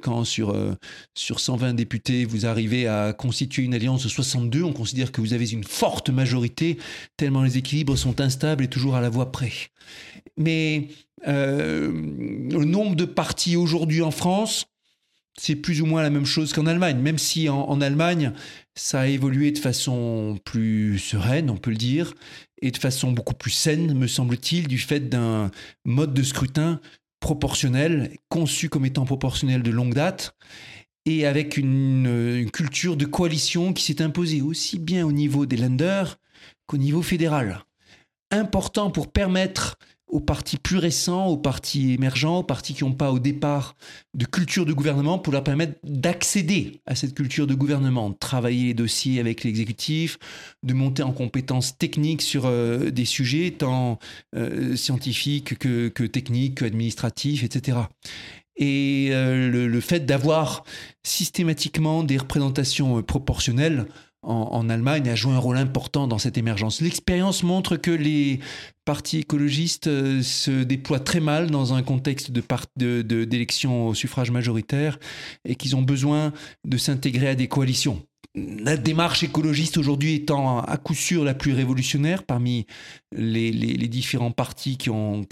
quand sur, sur 120 députés, vous arrivez à constituer une alliance de 62, on considère que vous avez une forte majorité, tellement les équilibres sont instables et toujours à la voix près. Mais euh, le nombre de partis aujourd'hui en France, c'est plus ou moins la même chose qu'en Allemagne, même si en, Allemagne, ça a évolué de façon plus sereine, on peut le dire, et de façon beaucoup plus saine, me semble-t-il, du fait d'un mode de scrutin proportionnel, conçu comme étant proportionnel de longue date, et avec une, une culture de coalition qui s'est imposée aussi bien au niveau des lenders qu'au niveau fédéral. Important pour permettre aux partis plus récents, aux partis émergents, aux partis qui n'ont pas au départ de culture de gouvernement, pour leur permettre d'accéder à cette culture de gouvernement, de travailler les dossiers avec l'exécutif, de monter en compétences techniques sur euh, des sujets tant euh, scientifiques que, que, techniques, que administratifs, etc. Et euh, le, fait d'avoir systématiquement des représentations proportionnelles en, Allemagne a joué un rôle important dans cette émergence. L'expérience montre que les partis écologistes euh, se déploient très mal dans un contexte d'élection au suffrage majoritaire et qu'ils ont besoin de s'intégrer à des coalitions la démarche écologiste aujourd'hui étant à coup sûr la plus révolutionnaire parmi les, différents partis qui ont,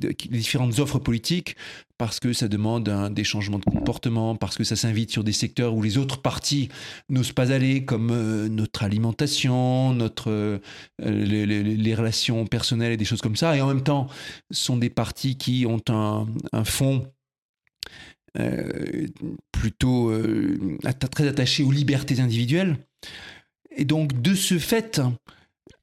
les différentes offres politiques, parce que ça demande des changements de comportement, parce que ça s'invite sur des secteurs où les autres partis n'osent pas aller, comme euh, notre alimentation, notre, euh, les, relations personnelles et des choses comme ça. Et en même temps, sont des partis qui ont un, fond euh, plutôt euh, très attaché aux libertés individuelles. Et donc, de ce fait,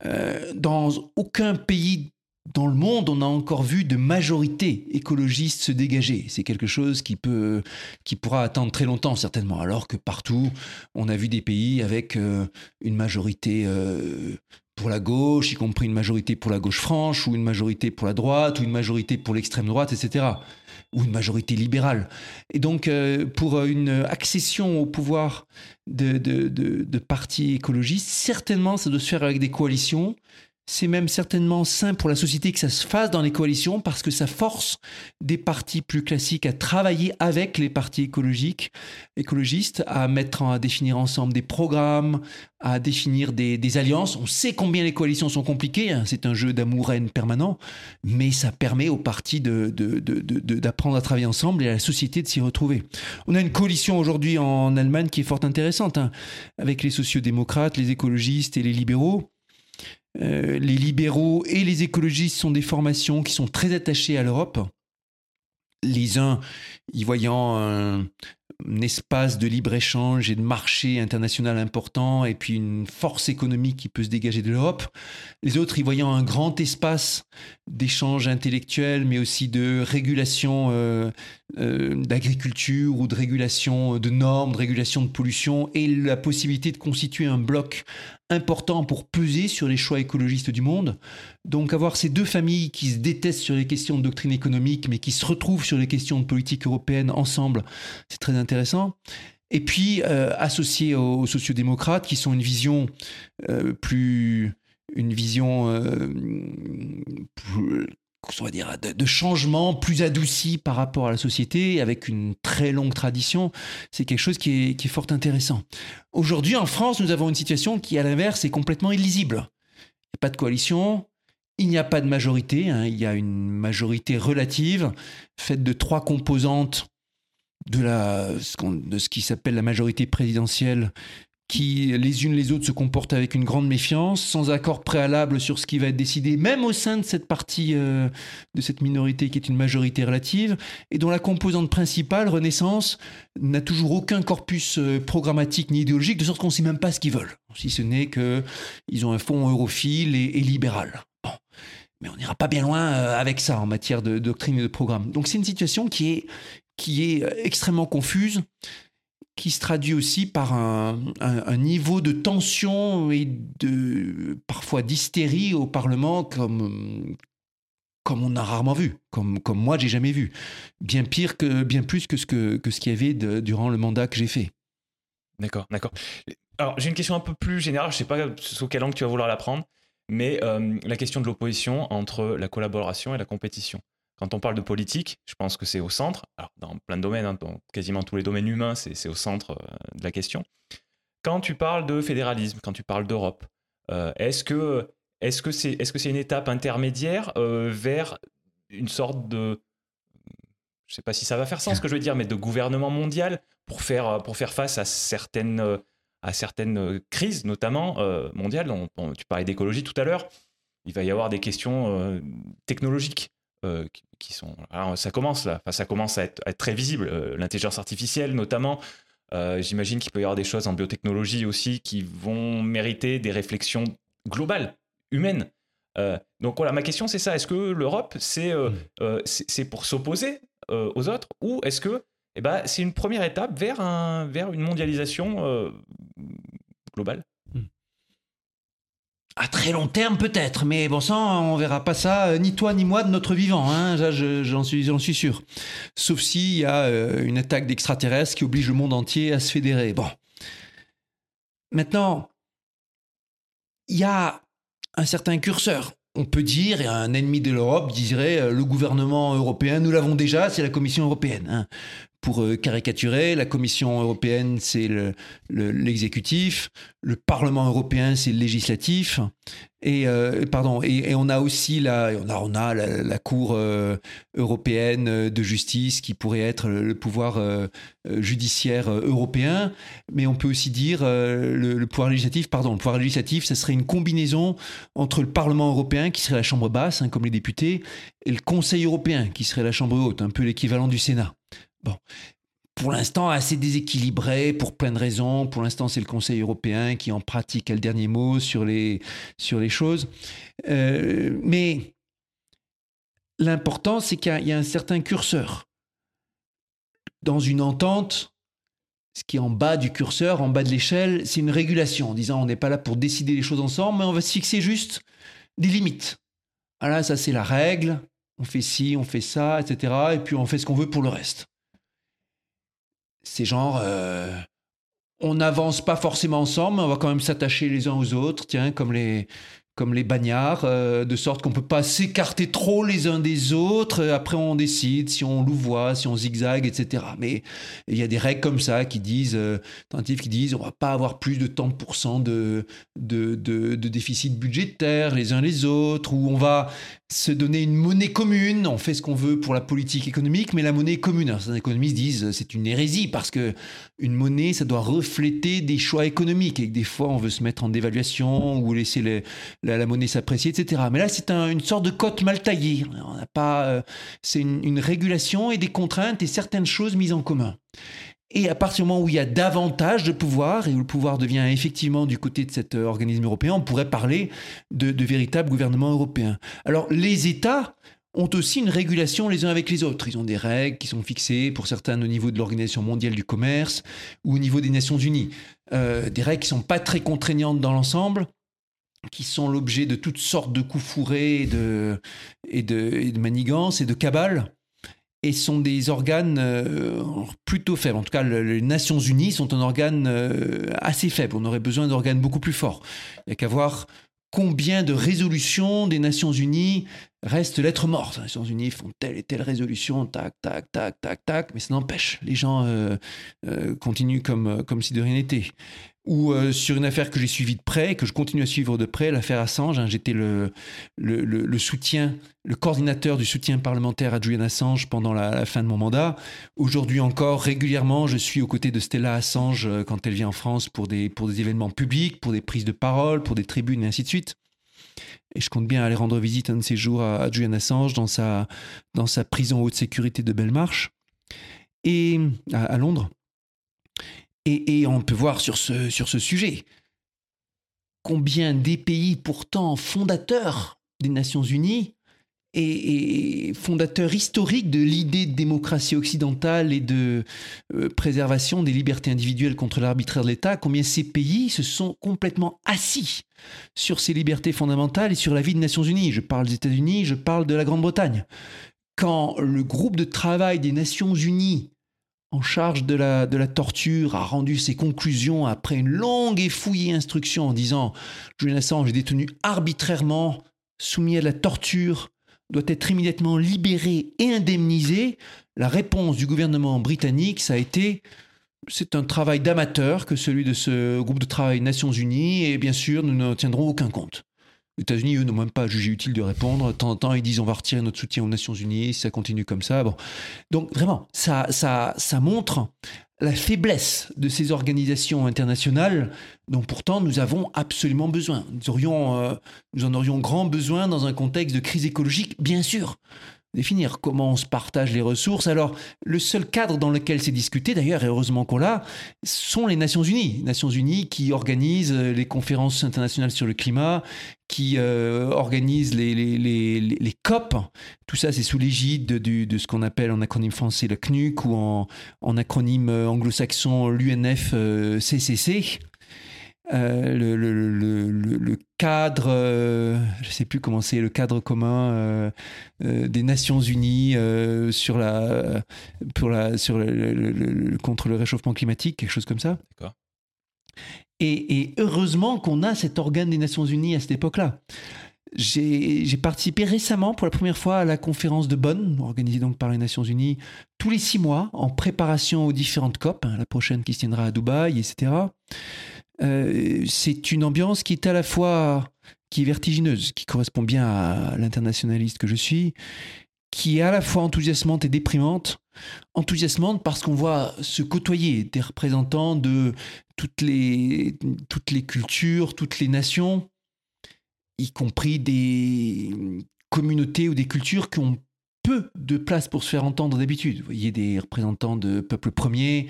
euh, dans aucun pays dans le monde, on a encore vu de majorité écologiste se dégager. C'est quelque chose qui peut, qui pourra attendre très longtemps certainement. Alors que partout, on a vu des pays avec une majorité pour la gauche, y compris une majorité pour la gauche franche, ou une majorité pour la droite, ou une majorité pour l'extrême droite, etc ou une majorité libérale. Et donc, euh, pour une accession au pouvoir de, de, de partis écologistes, certainement, ça doit se faire avec des coalitions c'est même certainement sain pour la société que ça se fasse dans les coalitions parce que ça force des partis plus classiques à travailler avec les partis écologiques, écologistes, à mettre, à définir ensemble des programmes, à définir des, alliances. On sait combien les coalitions sont compliquées, hein. c'est un jeu d'amour-haine permanent, mais ça permet aux partis d'apprendre à travailler ensemble et à la société de s'y retrouver. On a une coalition aujourd'hui en Allemagne qui est fort intéressante, hein, avec les sociodémocrates, les écologistes et les libéraux les libéraux et les écologistes sont des formations qui sont très attachées à l'Europe. Les uns y voyant un, espace de libre-échange et de marché international important et puis une force économique qui peut se dégager de l'Europe. Les autres y voyant un grand espace d'échange intellectuel mais aussi de régulation euh, euh, d'agriculture ou de régulation de normes, de régulation de pollution et la possibilité de constituer un bloc important pour peser sur les choix écologistes du monde. Donc avoir ces deux familles qui se détestent sur les questions de doctrine économique, mais qui se retrouvent sur les questions de politique européenne ensemble, c'est très intéressant. Et puis euh, associé aux, sociodémocrates, qui sont une vision euh, plus une vision euh, on va dire, de, changement plus adouci par rapport à la société, avec une très longue tradition, c'est quelque chose qui est, fort intéressant. Aujourd'hui, en France, nous avons une situation qui, à l'inverse, est complètement illisible. Il n'y a pas de coalition, il n'y a pas de majorité, hein. il y a une majorité relative, faite de trois composantes de, la, de ce qui s'appelle la majorité présidentielle qui les unes les autres se comportent avec une grande méfiance, sans accord préalable sur ce qui va être décidé, même au sein de cette partie euh, de cette minorité qui est une majorité relative, et dont la composante principale, Renaissance, n'a toujours aucun corpus euh, programmatique ni idéologique, de sorte qu'on ne sait même pas ce qu'ils veulent, si ce n'est qu'ils ont un fond europhile et, libéral. Bon. Mais on n'ira pas bien loin euh, avec ça en matière de doctrine et de programme. Donc c'est une situation qui est, qui est extrêmement confuse qui se traduit aussi par un, niveau de tension et de parfois d'hystérie au Parlement comme, comme on a rarement vu, comme, comme moi j'ai jamais vu. Bien pire que, bien plus que ce que, que ce qu'il y avait durant le mandat que j'ai fait. D'accord, d'accord. Alors j'ai une question un peu plus générale, je sais pas sous quel angle tu vas vouloir la prendre, mais euh, la question de l'opposition entre la collaboration et la compétition. Quand on parle de politique, je pense que c'est au centre, alors dans plein de domaines, hein, dans quasiment tous les domaines humains, c'est au centre euh, de la question. Quand tu parles de fédéralisme, quand tu parles d'Europe, euh, est-ce que est-ce que c'est est -ce c'est une étape intermédiaire euh, vers une sorte de sais pas si ça va faire sens ce que je veux dire, mais de gouvernement mondial pour faire, pour faire face à certaines, à certaines crises, notamment mondiales. tu parlais d'écologie tout à l'heure. Il va y avoir des questions technologiques qui, sont. Alors, ça commence là, ça commence à être, à être très visible. L'intelligence artificielle, notamment. J'imagine qu'il peut y avoir des choses en biotechnologie aussi qui vont mériter des réflexions globales, humaines. Euh, donc voilà, ma question c'est ça. Est-ce que l'Europe, c'est euh, mm. euh, c'est pour s'opposer aux autres ou est-ce que eh ben, c'est une première étape vers, un, vers une mondialisation globale? À très long terme peut-être, mais bon sang, on verra pas ça, ni toi ni moi de notre vivant, hein, j'en suis, sûr. Sauf s'il y a une attaque d'extraterrestres qui oblige le monde entier à se fédérer. Bon. Maintenant, il y a un certain curseur. On peut dire, et un ennemi de l'Europe dirait, euh, le gouvernement européen, nous l'avons déjà, c'est la Commission européenne. Hein pour euh, caricaturer, la Commission européenne, c'est l'exécutif, le, Parlement européen, c'est le législatif, et euh, pardon, et, on a aussi la, on a, la, Cour euh, européenne de justice qui pourrait être le, pouvoir judiciaire européen, mais on peut aussi dire le, pouvoir législatif, pardon, le pouvoir législatif, ça serait une combinaison entre le Parlement européen qui serait la chambre basse, hein, comme les députés, et le Conseil européen qui serait la chambre haute, un peu l'équivalent du Sénat. Bon. Pour l'instant, assez déséquilibré pour plein de raisons. Pour l'instant, c'est le Conseil européen qui en pratique a le dernier mot sur les, sur les choses. Euh, mais l'important, c'est qu'il y, a un certain curseur. Dans une entente, ce qui est en bas du curseur, en bas de l'échelle, c'est une régulation, en disant on n'est pas là pour décider les choses ensemble, mais on va se fixer juste des limites. Voilà, ça c'est la règle, on fait ci, on fait ça, etc. Et puis on fait ce qu'on veut pour le reste c'est genre, euh, on n'avance pas forcément ensemble, mais on va quand même s'attacher les uns aux autres, tiens, comme les, comme les bagnards, euh, de sorte qu'on ne peut pas s'écarter trop les uns des autres. Après, on décide si on louvoie, si on zigzague, etc. Mais il y a des règles comme ça qui disent, euh, qui disent, on va pas avoir plus de tant de, de, de, de, de déficit budgétaire les uns les autres, ou on va se donner une monnaie commune. On fait ce qu'on veut pour la politique économique, mais la monnaie commune. Certains économistes disent c'est une hérésie parce que une monnaie, ça doit refléter des choix économiques et que des fois on veut se mettre en dévaluation ou laisser les, la, monnaie s'apprécier, etc. Mais là, c'est une sorte de cote mal taillée. On n'a pas, euh, c'est une, régulation et des contraintes et certaines choses mises en commun. Et à partir du moment où il y a davantage de pouvoir, et où le pouvoir devient effectivement du côté de cet euh, organisme européen, on pourrait parler de, véritable gouvernement européen. Alors les États ont aussi une régulation les uns avec les autres. Ils ont des règles qui sont fixées pour certains au niveau de l'Organisation mondiale du commerce ou au niveau des Nations unies. Euh, des règles qui ne sont pas très contraignantes dans l'ensemble, qui sont l'objet de toutes sortes de coups fourrés et de, manigances et de cabales, et sont des organes euh, plutôt faibles. En tout cas, les Nations Unies sont un organe euh, assez faible. On aurait besoin d'organes beaucoup plus forts. Il n'y a qu'à voir combien de résolutions des Nations Unies restent lettres mortes. Les Nations Unies font telle et telle résolution, tac, tac, tac, tac, tac, mais ça n'empêche. Les gens euh, continuent comme, comme si de rien n'était ou euh, sur une affaire que j'ai suivie de près, que je continue à suivre de près, l'affaire Assange. Hein, J'étais le, soutien, le coordinateur du soutien parlementaire à Julian Assange pendant la, fin de mon mandat. Aujourd'hui encore, régulièrement, je suis aux côtés de Stella Assange euh, quand elle vient en France pour des, événements publics, pour des prises de parole, pour des tribunes et ainsi de suite. Et je compte bien aller rendre visite un de ces jours à, Julian Assange dans sa, dans sa prison haute sécurité de Belmarsh et à Londres. Et, on peut voir sur ce, sur ce sujet combien des pays pourtant fondateurs des Nations Unies et, fondateurs historiques de l'idée de démocratie occidentale et de euh, préservation des libertés individuelles contre l'arbitraire de l'État, combien ces pays se sont complètement assis sur ces libertés fondamentales et sur la vie des Nations Unies. Je parle des États-Unis, je parle de la Grande-Bretagne. Quand le groupe de travail des Nations Unies en charge de la, torture a rendu ses conclusions après une longue et fouillée instruction en disant Julian Assange est détenu arbitrairement, soumis à la torture, doit être immédiatement libéré et indemnisé, la réponse du gouvernement britannique, ça a été c'est un travail d'amateur que celui de ce groupe de travail Nations Unies et bien sûr nous ne tiendrons aucun compte. Les États-Unis, eux, n'ont même pas jugé utile de répondre. De temps en temps, ils disent on va retirer notre soutien aux Nations Unies si ça continue comme ça. Donc, vraiment, ça, ça, ça montre la faiblesse de ces organisations internationales dont pourtant nous avons absolument besoin. Nous, aurions, euh, nous en aurions grand besoin dans un contexte de crise écologique, bien sûr définir comment on se partage les ressources. Alors, le seul cadre dans lequel c'est discuté, d'ailleurs, et heureusement qu'on l'a, sont les Nations Unies. Nations Unies qui organisent euh, les conférences internationales sur le climat, qui euh, organisent les, les, les, les, COP. Tout ça, c'est sous l'égide de, de, ce qu'on appelle en acronyme français le CNUC ou en, en acronyme anglo-saxon l'UNFCCC. Euh, le, le, le, cadre, euh, je ne sais plus comment c'est, le cadre commun euh, des Nations Unies sur la, pour la, sur contre le réchauffement climatique, quelque chose comme ça. Et, et, heureusement qu'on a cet organe des Nations Unies à cette époque-là. J'ai participé récemment pour la première fois à la conférence de Bonn, organisée donc par les Nations Unies, tous les six mois, en préparation aux différentes COP, hein, la prochaine qui se tiendra à Dubaï, etc. Euh, c'est une ambiance qui est à la fois qui vertigineuse, qui correspond bien à l'internationaliste que je suis, qui est à la fois enthousiasmante et déprimante. Enthousiasmante parce qu'on voit se côtoyer des représentants de toutes les, toutes les cultures, toutes les nations, y compris des communautés ou des cultures qui ont peu de place pour se faire entendre d'habitude. Vous voyez des représentants de peuples premiers,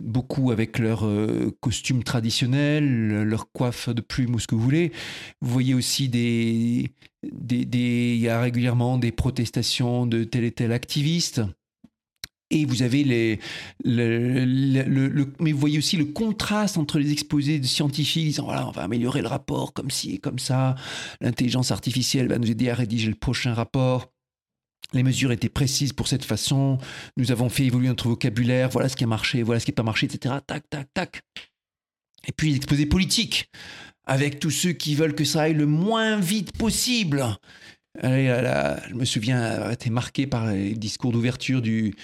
beaucoup avec leurs euh, costumes traditionnels, leur coiffe de plumes ou ce que vous voulez. Vous voyez aussi des, des, il y a régulièrement des protestations de tel et tel activiste. Et vous avez les, le, le, mais vous voyez aussi le contraste entre les exposés de scientifiques disant voilà on va améliorer le rapport comme ci et comme ça, l'intelligence artificielle va nous aider à rédiger le prochain rapport. Les mesures étaient précises pour cette façon. Nous avons fait évoluer notre vocabulaire. Voilà ce qui a marché, voilà ce qui n'a pas marché, etc. Tac, tac, tac. Et puis l'exposé politique, avec tous ceux qui veulent que ça aille le moins vite possible. je me souviens avoir été marqué par les discours d'ouverture du,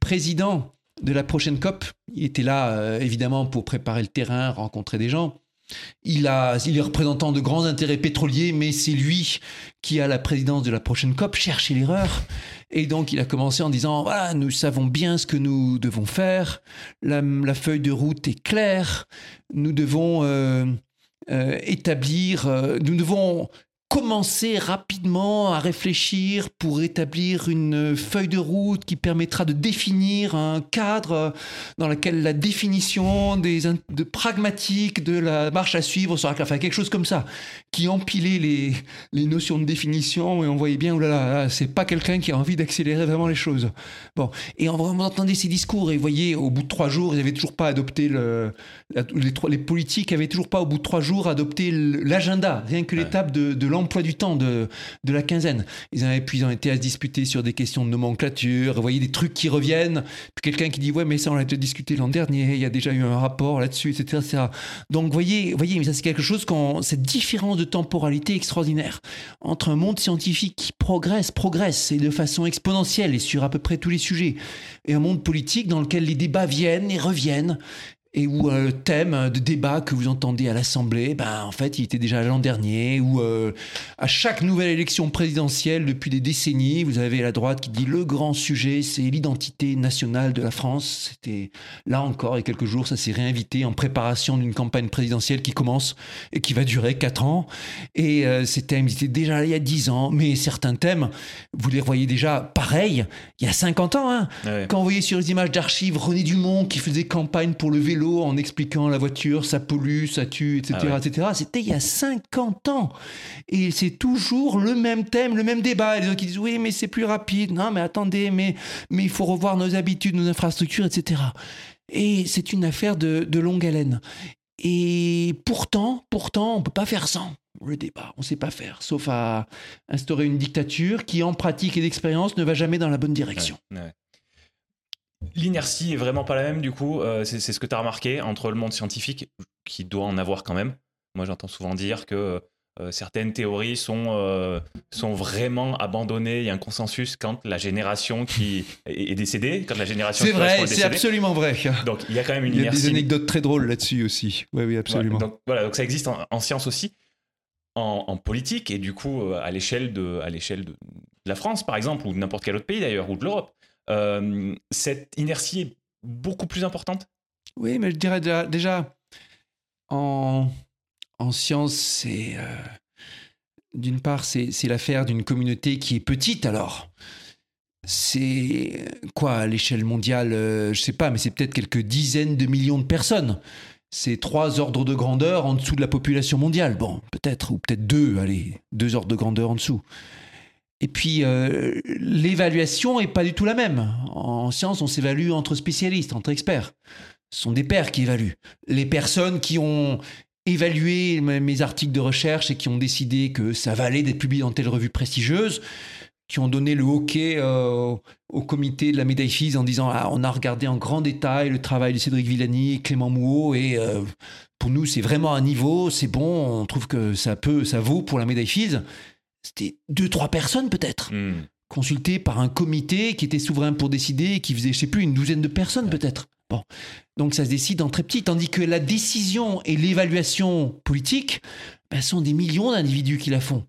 président de la prochaine COP. Il était là, euh, évidemment, pour préparer le terrain, rencontrer des gens. Il, est représentant de grands intérêts pétroliers, mais c'est lui qui a la présidence de la prochaine COP, chercher l'erreur. Et donc il a commencé en disant, voilà, nous savons bien ce que nous devons faire, la, feuille de route est claire, nous devons euh, euh, établir, euh, nous devons commencer rapidement à réfléchir pour établir une feuille de route qui permettra de définir un cadre dans lequel la définition des de pragmatique de la marche à suivre sera enfin quelque chose comme ça qui empilait les, les notions de définition et on voyait bien oh là là, c'est pas quelqu'un qui a envie d'accélérer vraiment les choses. Bon et on, on entendait ces discours et vous voyez au bout de trois jours ils n'avaient toujours pas adopté le les, les politiques avaient toujours pas au bout de trois jours adopté l'agenda. Rien que l'étape de, de l'emploi du temps de, de la quinzaine. Ils puis ils ont été à se disputer sur des questions de nomenclature. Voyez des trucs qui reviennent. Puis quelqu'un qui dit Ouais, mais ça, on l'a déjà discuté l'an dernier. Il y a déjà eu un rapport là-dessus, etc., Donc, voyez, voyez, mais ça, c'est quelque chose quand cette différence de temporalité extraordinaire entre un monde scientifique qui progresse, progresse, et de façon exponentielle et sur à peu près tous les sujets, et un monde politique dans lequel les débats viennent et reviennent et où euh, le thème de débat que vous entendez à l'Assemblée, ben, en fait, il était déjà l'an dernier, où euh, à chaque nouvelle élection présidentielle depuis des décennies, vous avez la droite qui dit le grand sujet, c'est l'identité nationale de la France. C'était là encore, il y a quelques jours, ça s'est réinvité en préparation d'une campagne présidentielle qui commence et qui va durer quatre ans. Et euh, ces thèmes, ils étaient déjà là il y a dix ans, mais certains thèmes, vous les voyez déjà pareil il y a 50 ans. Hein. Quand vous voyez sur les images d'archives René Dumont qui faisait campagne pour le vélo, en expliquant la voiture, ça pollue, ça tue, etc. Ah etc. C'était il y a 50 ans. Et c'est toujours le même thème, le même débat. Les gens qui disent oui, mais c'est plus rapide. Non, mais attendez, mais, mais il faut revoir nos habitudes, nos infrastructures, etc. Et c'est une affaire de, de longue haleine. Et pourtant, pourtant, on peut pas faire sans le débat. On ne sait pas faire, sauf à instaurer une dictature qui, en pratique et d'expérience, ne va jamais dans la bonne direction. L'inertie est vraiment pas la même, du coup. Euh, c'est ce que tu as remarqué entre le monde scientifique, qui doit en avoir quand même. Moi, j'entends souvent dire que euh, certaines théories sont, euh, sont vraiment abandonnées. Il y a un consensus quand la génération qui est décédée, quand la génération. C'est vrai, c'est absolument vrai. Donc il y a quand même une Il y a des anecdotes très drôles là-dessus aussi. Oui, oui, absolument. donc voilà, donc ça existe en, science aussi. en, politique et du coup euh, à l'échelle de, à l'échelle de la France, par exemple, ou de n'importe quel autre pays d'ailleurs, ou de l'Europe, euh, cette inertie est beaucoup plus importante? Oui, mais je dirais déjà, en, en science, c'est d'une part, c'est l'affaire d'une communauté qui est petite alors. C'est quoi à l'échelle mondiale Je sais pas, mais c'est peut-être quelques dizaines de millions de personnes c'est trois ordres de grandeur en dessous de la population mondiale. Bon, peut-être, ou peut-être deux, allez, deux ordres de grandeur en dessous. Et puis, euh, l'évaluation n'est pas du tout la même. En science, on s'évalue entre spécialistes, entre experts. Ce sont des pairs qui évaluent. Les personnes qui ont évalué mes articles de recherche et qui ont décidé que ça valait d'être publié dans telle revue prestigieuse, qui ont donné le hockey euh, au comité de la médaille FIS en disant ah, on a regardé en grand détail le travail de Cédric Villani, Clément Mouot et euh, pour nous c'est vraiment un niveau, c'est bon, on trouve que ça peut, ça vaut pour la médaille FIS. C'était deux trois personnes peut-être. Hmm. consultées par un comité qui était souverain pour décider, qui faisait, je sais plus, une douzaine de personnes peut-être. Bon, donc ça se décide en très petit, tandis que la décision et l'évaluation politique ben, sont des millions d'individus qui la font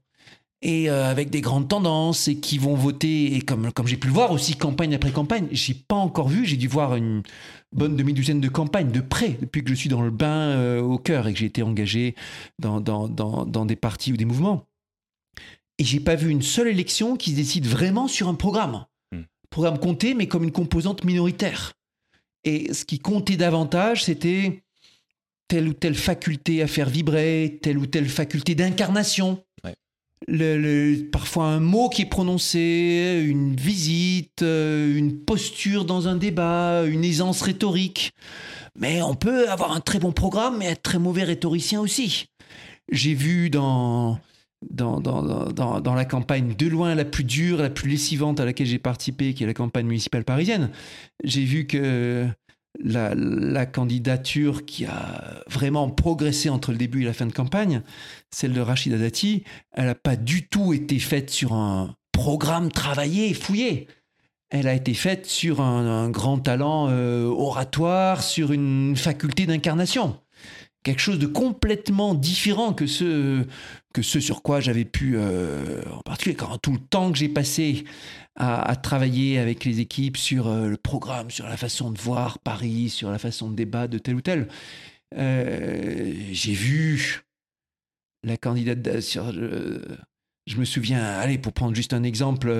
et euh, avec des grandes tendances et qui vont voter. Et comme, comme j'ai pu le voir aussi campagne après campagne, j'ai pas encore vu, j'ai dû voir une bonne demi-douzaine de campagnes de près depuis que je suis dans le bain euh, au cœur et que j'ai été engagé dans, dans, dans, dans, des partis ou des mouvements. Et j'ai pas vu une seule élection qui se décide vraiment sur un programme. Hmm. Programme compté, mais comme une composante minoritaire. Et ce qui comptait davantage, c'était telle ou telle faculté à faire vibrer, telle ou telle faculté d'incarnation le, parfois un mot qui est prononcé, une visite, euh, une posture dans un débat, une aisance rhétorique. Mais on peut avoir un très bon programme et être très mauvais rhétoricien aussi. J'ai vu dans, dans, la campagne de loin la plus dure, la plus lessivante à laquelle j'ai participé, qui est la campagne municipale parisienne, j'ai vu que la, candidature qui a vraiment progressé entre le début et la fin de campagne, celle de Rachida Dati, elle n'a pas du tout été faite sur un programme travaillé et fouillé. Elle a été faite sur un, grand talent euh, oratoire, sur une faculté d'incarnation. Quelque chose de complètement différent que ce, que ce sur quoi j'avais pu, euh, en particulier quand tout le temps que j'ai passé à, travailler avec les équipes sur euh, le programme, sur la façon de voir Paris, sur la façon de débattre de tel ou tel. Euh, j'ai vu la candidate sur. je me souviens, allez, pour prendre juste un exemple,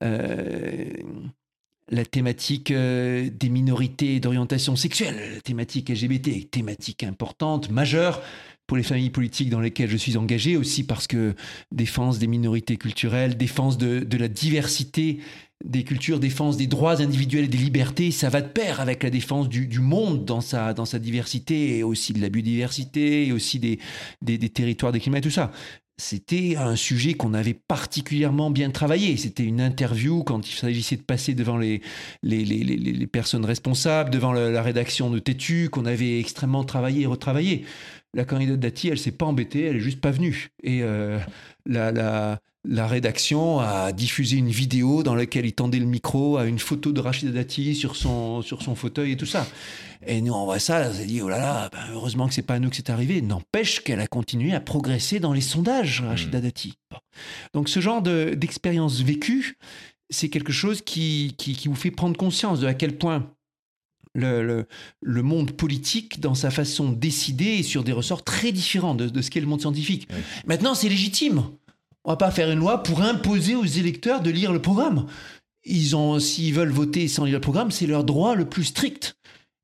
la thématique des minorités d'orientation sexuelle, la thématique LGBT, thématique importante, majeure pour les familles politiques dans lesquelles je suis engagé, aussi parce que défense des minorités culturelles, défense de, la diversité des cultures, défense des droits individuels et des libertés, ça va de pair avec la défense du, monde dans sa, dans sa diversité et aussi de la biodiversité et aussi des, des, territoires, des climats et tout ça c'était un sujet qu'on avait particulièrement bien travaillé. C'était une interview quand il s'agissait de passer devant les, les, les, les personnes responsables, devant la, la rédaction de Tétu, qu'on avait extrêmement travaillé et retravaillé la candidate Dati, elle s'est pas embêtée, elle est juste pas venue. Et euh, la, la, rédaction a diffusé une vidéo dans laquelle il tendait le micro à une photo de Rachida Dati sur son, sur son fauteuil et tout ça. Et nous, on voit ça, on s'est dit, oh là là, ben, heureusement que c'est pas à nous que c'est arrivé. N'empêche qu'elle a continué à progresser dans les sondages, Rachida mmh. Dati. Donc ce genre d'expérience vécue, c'est quelque chose qui, qui, qui vous fait prendre conscience de à quel point le, le, monde politique dans sa façon de décider et sur des ressorts très différents de, ce qu'est le monde scientifique. Maintenant, c'est légitime. On va pas faire une loi pour imposer aux électeurs de lire le programme. Ils ont, s'ils veulent voter sans lire le programme, c'est leur droit le plus strict.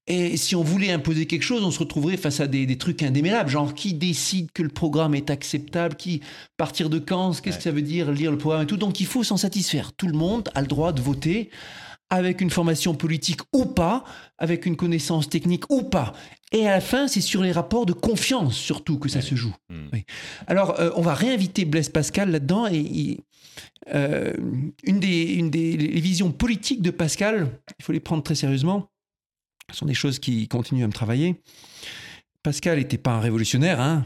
Et si on voulait imposer quelque chose, on se retrouverait face à des, trucs indémêlables, genre qui décide que le programme est acceptable, qui, partir de quand, qu'est-ce que ça veut dire lire le programme et tout? Donc il faut s'en satisfaire. Tout le monde a le droit de voter avec une formation politique ou pas, avec une connaissance technique ou pas. Et à la fin, c'est sur les rapports de confiance surtout que ça se joue. Hmm. Alors, euh, on va réinviter Blaise Pascal là-dedans et, euh, une, des, une des visions politiques de Pascal, il faut les prendre très sérieusement, ce sont des choses qui continuent à me travailler. Pascal n'était pas un révolutionnaire, hein.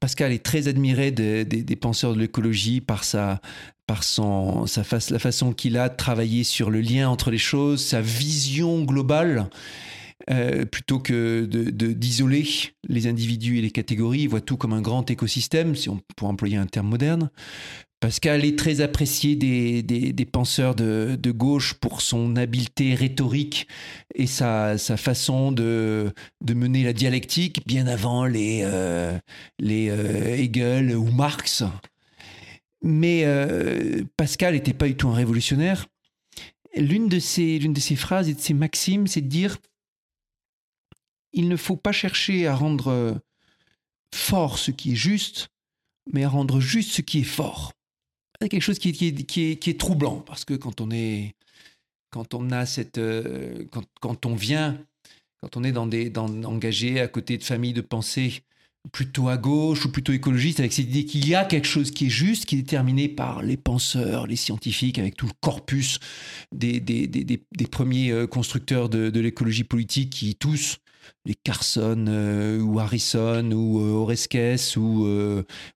Pascal est très admiré des, des penseurs de l'écologie par sa, par son, sa la façon qu'il a de travailler sur le lien entre les choses, sa vision globale. euh, plutôt que d'isoler de, les individus et les catégories. Il voit tout comme un grand écosystème, si on pour employer un terme moderne. Pascal est très apprécié des, des, penseurs de, de, gauche pour son habileté rhétorique et sa, sa façon de, de, mener la dialectique bien avant les, euh, les Hegel ou Marx. Mais Pascal n'était pas du tout un révolutionnaire l'une de ces, l'une de ces phrases et de ces maximes, c'est de dire il ne faut pas chercher à rendre euh, fort ce qui est juste, mais à rendre juste ce qui est fort. C'est quelque chose qui est, qui est, qui est, troublant, parce que quand on est, quand on a cette, euh, quand, quand, on vient, quand on est dans des, dans, engagé à côté de familles de pensée plutôt à gauche ou plutôt écologiste, avec cette idée qu'il y a quelque chose qui est juste, qui est déterminé par les penseurs, les scientifiques, avec tout le corpus des, premiers euh, constructeurs de, l'écologie politique qui tous, les Carson euh, ou Harrison ou euh, Oreskes ou,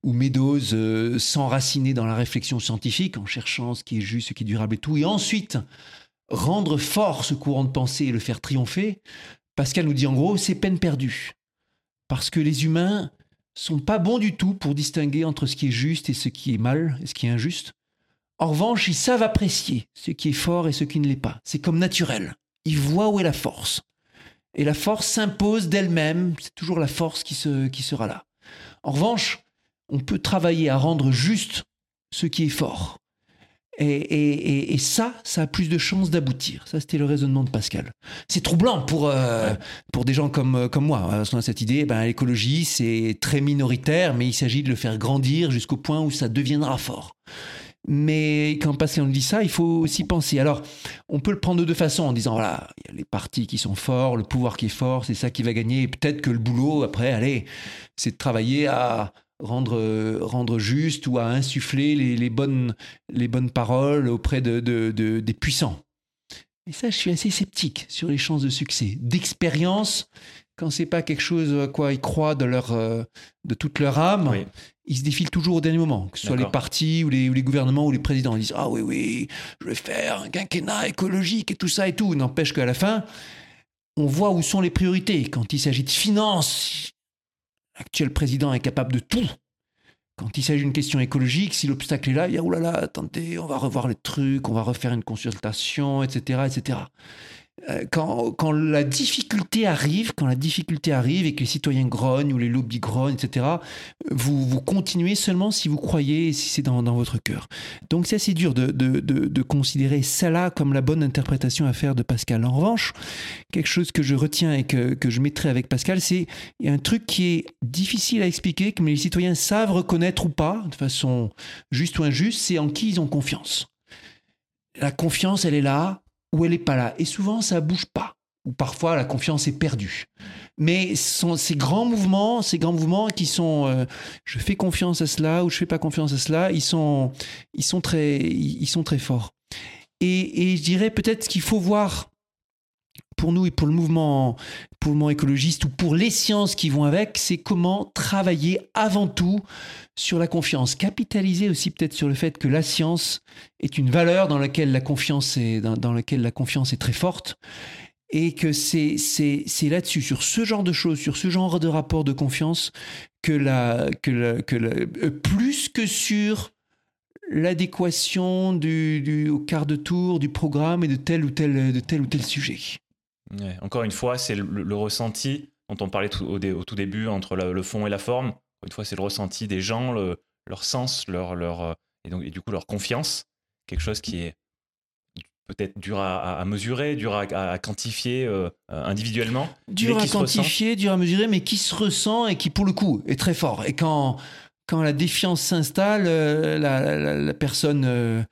ou Meadows, s'enraciner dans la réflexion scientifique en cherchant ce qui est juste, ce qui est durable et tout, et ensuite rendre fort ce courant de pensée et le faire triompher, Pascal nous dit en gros, c'est peine perdue parce que les humains sont pas bons du tout pour distinguer entre ce qui est juste et ce qui est mal et ce qui est injuste. En revanche, ils savent apprécier ce qui est fort et ce qui ne l'est pas. C'est comme naturel. Ils voient où est la force. Et la force s'impose d'elle-même. C'est toujours la force qui, qui sera là. En revanche, on peut travailler à rendre juste ce qui est fort. Et, ça, ça a plus de chances d'aboutir. Ça, c'était le raisonnement de Pascal. C'est troublant pour, euh, pour des gens comme, euh, comme moi. Parce cette idée, ben, l'écologie, c'est très minoritaire, mais il s'agit de le faire grandir jusqu'au point où ça deviendra fort. Mais quand Pascal nous dit ça, il faut aussi penser. Alors, on peut le prendre de deux façons en disant voilà, il y a les partis qui sont forts, le pouvoir qui est fort, c'est ça qui va gagner. Et peut-être que le boulot, après, allez, c'est de travailler à rendre, rendre juste ou à insuffler les, bonnes, les bonnes paroles auprès de, des puissants. Et ça, je suis assez sceptique sur les chances de succès. D'expérience, quand c'est pas quelque chose à quoi ils croient de, leur, de toute leur âme, ils se défilent toujours au dernier moment, que ce soit les partis ou les, ou les, gouvernements ou les présidents. Ils disent Ah oui, oui, je vais faire un quinquennat écologique et tout ça et tout. N'empêche qu'à la fin, on voit où sont les priorités. Quand il s'agit de finances, l'actuel président est capable de tout. Quand il s'agit d'une question écologique, si l'obstacle est là, il y a oulala, attendez, on va revoir les trucs, on va refaire une consultation, etc., etc. Euh, quand, la difficulté arrive, quand la difficulté arrive et que les citoyens grognent ou les lobbies grognent, etc., vous, continuez seulement si vous croyez et si c'est dans, votre cœur. Donc c'est assez dur de, considérer là comme la bonne interprétation à faire de Pascal. En revanche, quelque chose que je retiens et que, que je mettrai avec Pascal, c'est un truc qui est difficile à expliquer, que les citoyens savent reconnaître ou pas, de façon juste ou injuste, c'est en qui ils ont confiance. La confiance, elle est là, ou elle n'est pas là. Et souvent, ça bouge pas. Ou parfois, la confiance est perdue. Mais sont ces grands mouvements, ces grands mouvements qui sont, euh, je fais confiance à cela ou je fais pas confiance à cela, ils sont, ils sont très, ils sont très forts. Et, et je dirais peut-être qu'il faut voir pour nous et pour le mouvement, écologiste ou pour les sciences qui vont avec, c'est comment travailler avant tout sur la confiance, capitaliser aussi peut-être sur le fait que la science est une valeur dans laquelle la confiance est, dans, laquelle la confiance est très forte et que c'est, c'est, c'est là-dessus, sur ce genre de choses, sur ce genre de rapport de confiance, que la, que que euh, plus que sur l'adéquation du, au quart de tour du programme et de tel ou tel, de tel ou tel sujet encore une fois, c'est le, ressenti dont on parlait au, tout début entre le, fond et la forme. Une fois, c'est le ressenti des gens, leur sens, leur, leur, euh, et, donc, et du coup leur confiance. Quelque chose qui est peut-être dur à, mesurer, dur à, quantifier euh, individuellement. Dur à quantifier, dur à mesurer, mais qui se ressent et qui, pour le coup, est très fort. Et quand, quand la défiance s'installe, euh, la, personne euh,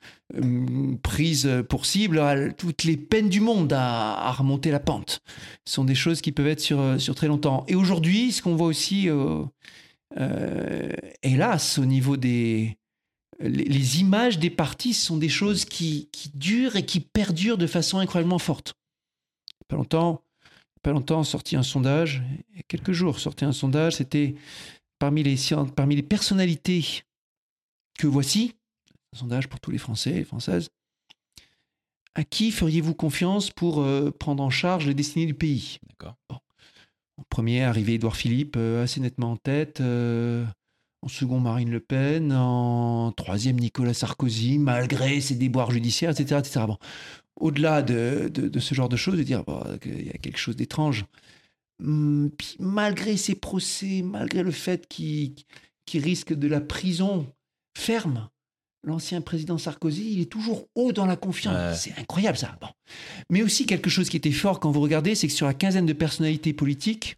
prise pour cible toutes les peines du monde à, remonter la pente. Ce sont des choses qui peuvent être sur, euh, sur très longtemps. Et aujourd'hui, ce qu'on voit aussi, hélas, au niveau des... Les, images des partis sont des choses qui, qui, durent et qui perdurent de façon incroyablement forte. Pas longtemps, pas longtemps, sorti un sondage, il y a quelques jours, sorti un sondage, c'était parmi les, parmi les personnalités que voici, sondage pour tous les Français et Françaises, à qui feriez-vous confiance pour euh, prendre en charge les destinées du pays? D'accord. En premier, arrivé Édouard Philippe, euh, assez nettement en tête. euh, en second, Marine Le Pen. En troisième, Nicolas Sarkozy, malgré ses déboires judiciaires, etc. etc. Bon. Au-delà de, de- de ce genre de choses, de dire bon, qu'il y a quelque chose d'étrange. Hum, puis malgré ses procès, malgré le fait qu'il qu'il risque de la prison ferme, l'ancien président Sarkozy, il est toujours haut dans la confiance. Ouais. C'est incroyable ça. Bon. Mais aussi quelque chose qui était fort quand vous regardez, c'est que sur la quinzaine de personnalités politiques,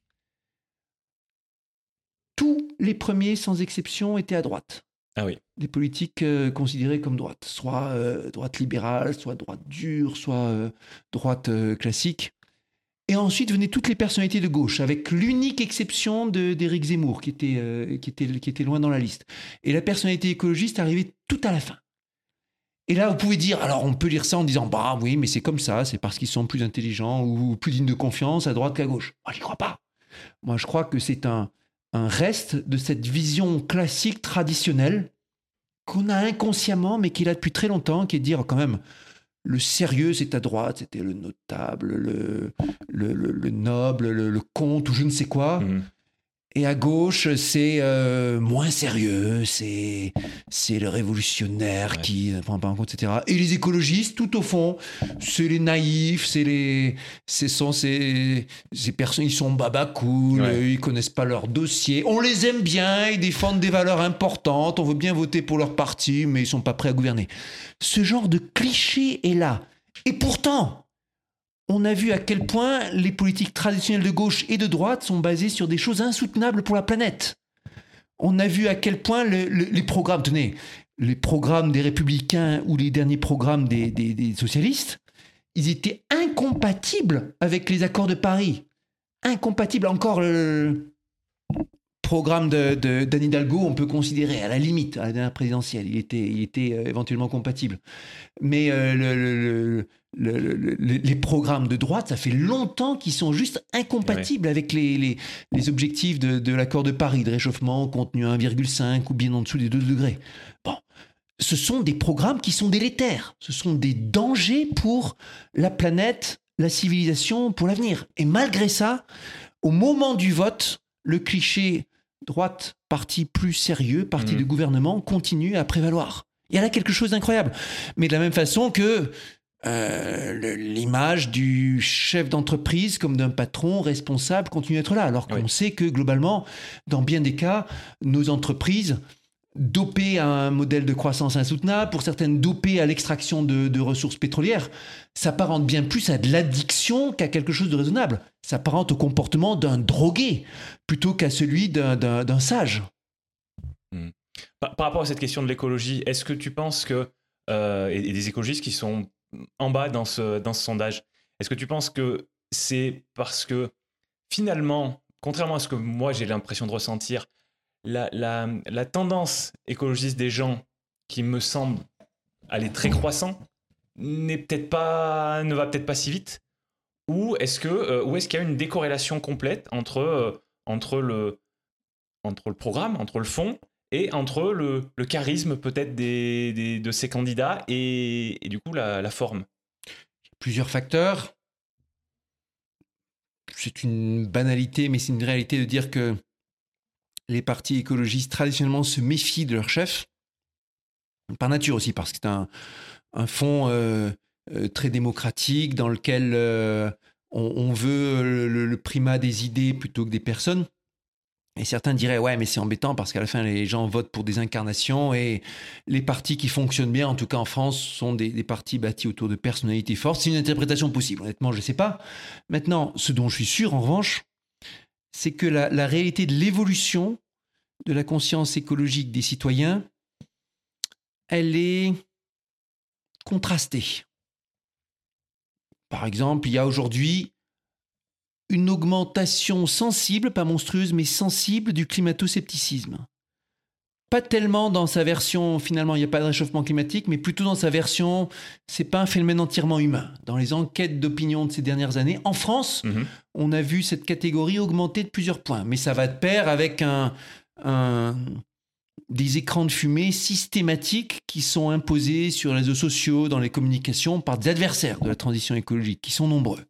tous les premiers, sans exception, étaient à droite. Ah oui. Des politiques euh, considérées comme droite, soit euh, droite libérale, soit droite dure, soit euh, droite euh, classique. Et ensuite venaient toutes les personnalités de gauche, avec l'unique exception d'Éric Zemmour, qui était, euh, qui, était, qui était loin dans la liste. Et la personnalité écologiste arrivait tout à la fin. Et là, vous pouvez dire, alors on peut lire ça en disant, bah oui, mais c'est comme ça, c'est parce qu'ils sont plus intelligents ou plus dignes de confiance à droite qu'à gauche. Moi, j'y crois pas. Moi, je crois que c'est un, un reste de cette vision classique, traditionnelle, qu'on a inconsciemment, mais qui est là depuis très longtemps, qui est de dire quand même, le sérieux, c'est à droite, c'était le notable, le, le, le- le noble, le, comte ou je ne sais quoi. Mhm. Et à gauche, c'est euh, moins sérieux, c'est c'est le révolutionnaire Ouais. qui ne prend pas en compte, etc. Et les écologistes, tout au fond, c'est les naïfs, c'est les, ce sont ces, ces personnes, ils sont baba cool, Ouais. euh, ils connaissent pas leur dossier. On les aime bien, ils défendent des valeurs importantes, on veut bien voter pour leur parti, mais ils sont pas prêts à gouverner. Ce genre de cliché est là. Et pourtant, on a vu à quel point les politiques traditionnelles de gauche et de droite sont basées sur des choses insoutenables pour la planète. On a vu à quel point le- le- les programmes, tenez, les programmes des républicains ou les derniers programmes des, socialistes, ils étaient incompatibles avec les accords de Paris. Incompatibles. Encore le programme de, d'Anne Hidalgo, on peut considérer à la limite, à la dernière présidentielle, il était, euh, éventuellement compatible. Mais euh, le- le- le- le- le- les programmes de droite, ça fait longtemps qu'ils sont juste incompatibles avec les, les- les objectifs de, de l'accord de Paris, de réchauffement contenu à 1,5 ou bien en dessous des 2 degrés. Bon, ce sont des programmes qui sont délétères. Ce sont des dangers pour la planète, la civilisation, pour l'avenir. Et malgré ça, au moment du vote, le cliché droite, parti plus sérieux, parti Mhm. de gouvernement, continue à prévaloir. Il y a là quelque chose d'incroyable. Mais de la même façon que euh, l'image du chef d'entreprise comme d'un patron responsable continue d'être là. Alors qu'on Oui. sait que globalement, dans bien des cas, nos entreprises dopées à un modèle de croissance insoutenable, pour certaines dopées à l'extraction de, de ressources pétrolières, s'apparente bien plus à de l'addiction qu'à quelque chose de raisonnable. S'apparente au comportement d'un drogué plutôt qu'à celui d'un- sage. Par, par rapport à cette question de l'écologie, est-ce que tu penses que, euh, et, et des écologistes qui sont en bas dans ce, dans ce sondage, est-ce que tu penses que c'est parce que finalement, contrairement à ce que moi j'ai l'impression de ressentir, la, la, la tendance écologiste des gens qui me semble aller très croissant n'est peut-être pas, ne va peut-être pas si vite? Ou est-ce que euh, ou est-ce qu'il y a une décorrélation complète entre, euh, entre, le, entre le programme, entre le fond entre le, charisme peut-être de ces candidats et, du coup la, forme. Plusieurs facteurs. C'est une banalité, mais c'est une réalité de dire que les partis écologistes traditionnellement se méfient de leur chef. Par nature aussi, parce que c'est un, un fond euh, euh, très démocratique dans lequel euh, on, on veut le, le primat des idées plutôt que des personnes. Et certains diraient, ouais, mais c'est embêtant parce qu'à la fin, les gens votent pour des incarnations et les partis qui fonctionnent bien, en tout cas en France, sont des, partis bâtis autour de personnalités fortes. C'est une interprétation possible, honnêtement, je ne sais pas. Maintenant, ce dont je suis sûr, en revanche, c'est que la réalité de l'évolution de la conscience écologique des citoyens, elle est contrastée. Par exemple, il y a aujourd'hui une augmentation sensible, pas monstrueuse, mais sensible du climato-scepticisme. Pas tellement dans sa version, finalement, il n'y a pas de réchauffement climatique, mais plutôt dans sa version, c'est pas un phénomène entièrement humain. Dans les enquêtes d'opinion de ces dernières années, en France, Mhm. on a vu cette catégorie augmenter de plusieurs points. Mais ça va de pair avec un, un- des écrans de fumée systématiques qui sont imposés sur les réseaux sociaux, dans les communications, par des adversaires de la transition écologique, qui sont nombreux.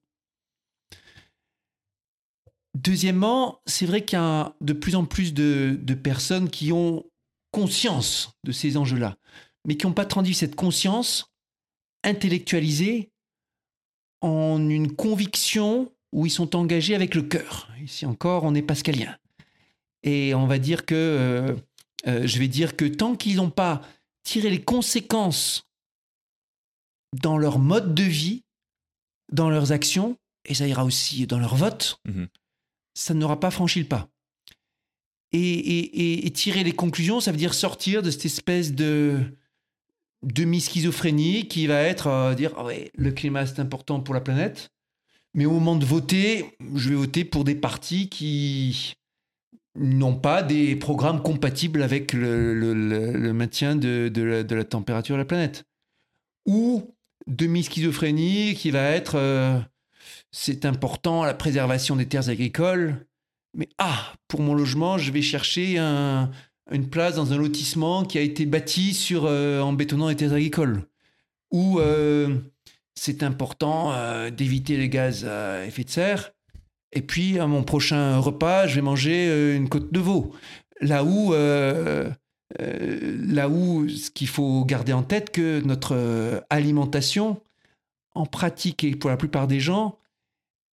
Deuxièmement, c'est vrai qu'il y a de plus en plus de, personnes qui ont conscience de ces enjeux-là, mais qui n'ont pas traduit cette conscience intellectualisée en une conviction où ils sont engagés avec le cœur. Ici encore, on est pascalien. Et on va dire que, euh, euh, je vais dire que tant qu'ils n'ont pas tiré les conséquences dans leur mode de vie, dans leurs actions, et ça ira aussi dans leur vote, mhm. Ça n'aura pas franchi le pas. Et, tirer les conclusions, ça veut dire sortir de cette espèce de demi-schizophrénie qui va être euh, dire ah le climat c'est important pour la planète, mais au moment de voter, je vais voter pour des partis qui n'ont pas des programmes compatibles avec le, maintien de, la, température de la planète. Ou demi-schizophrénie qui va être euh, c'est important la préservation des terres agricoles, mais ah, pour mon logement, je vais chercher une place dans un lotissement qui a été bâti sur, euh, en bétonnant les terres agricoles. Ou euh, c'est important d'éviter les gaz à effet de serre, et puis, à mon prochain repas, je vais manger euh, une côte de veau. Là où, euh, euh, là où ce qu'il faut garder en tête, que notre alimentation, en pratique et pour la plupart des gens,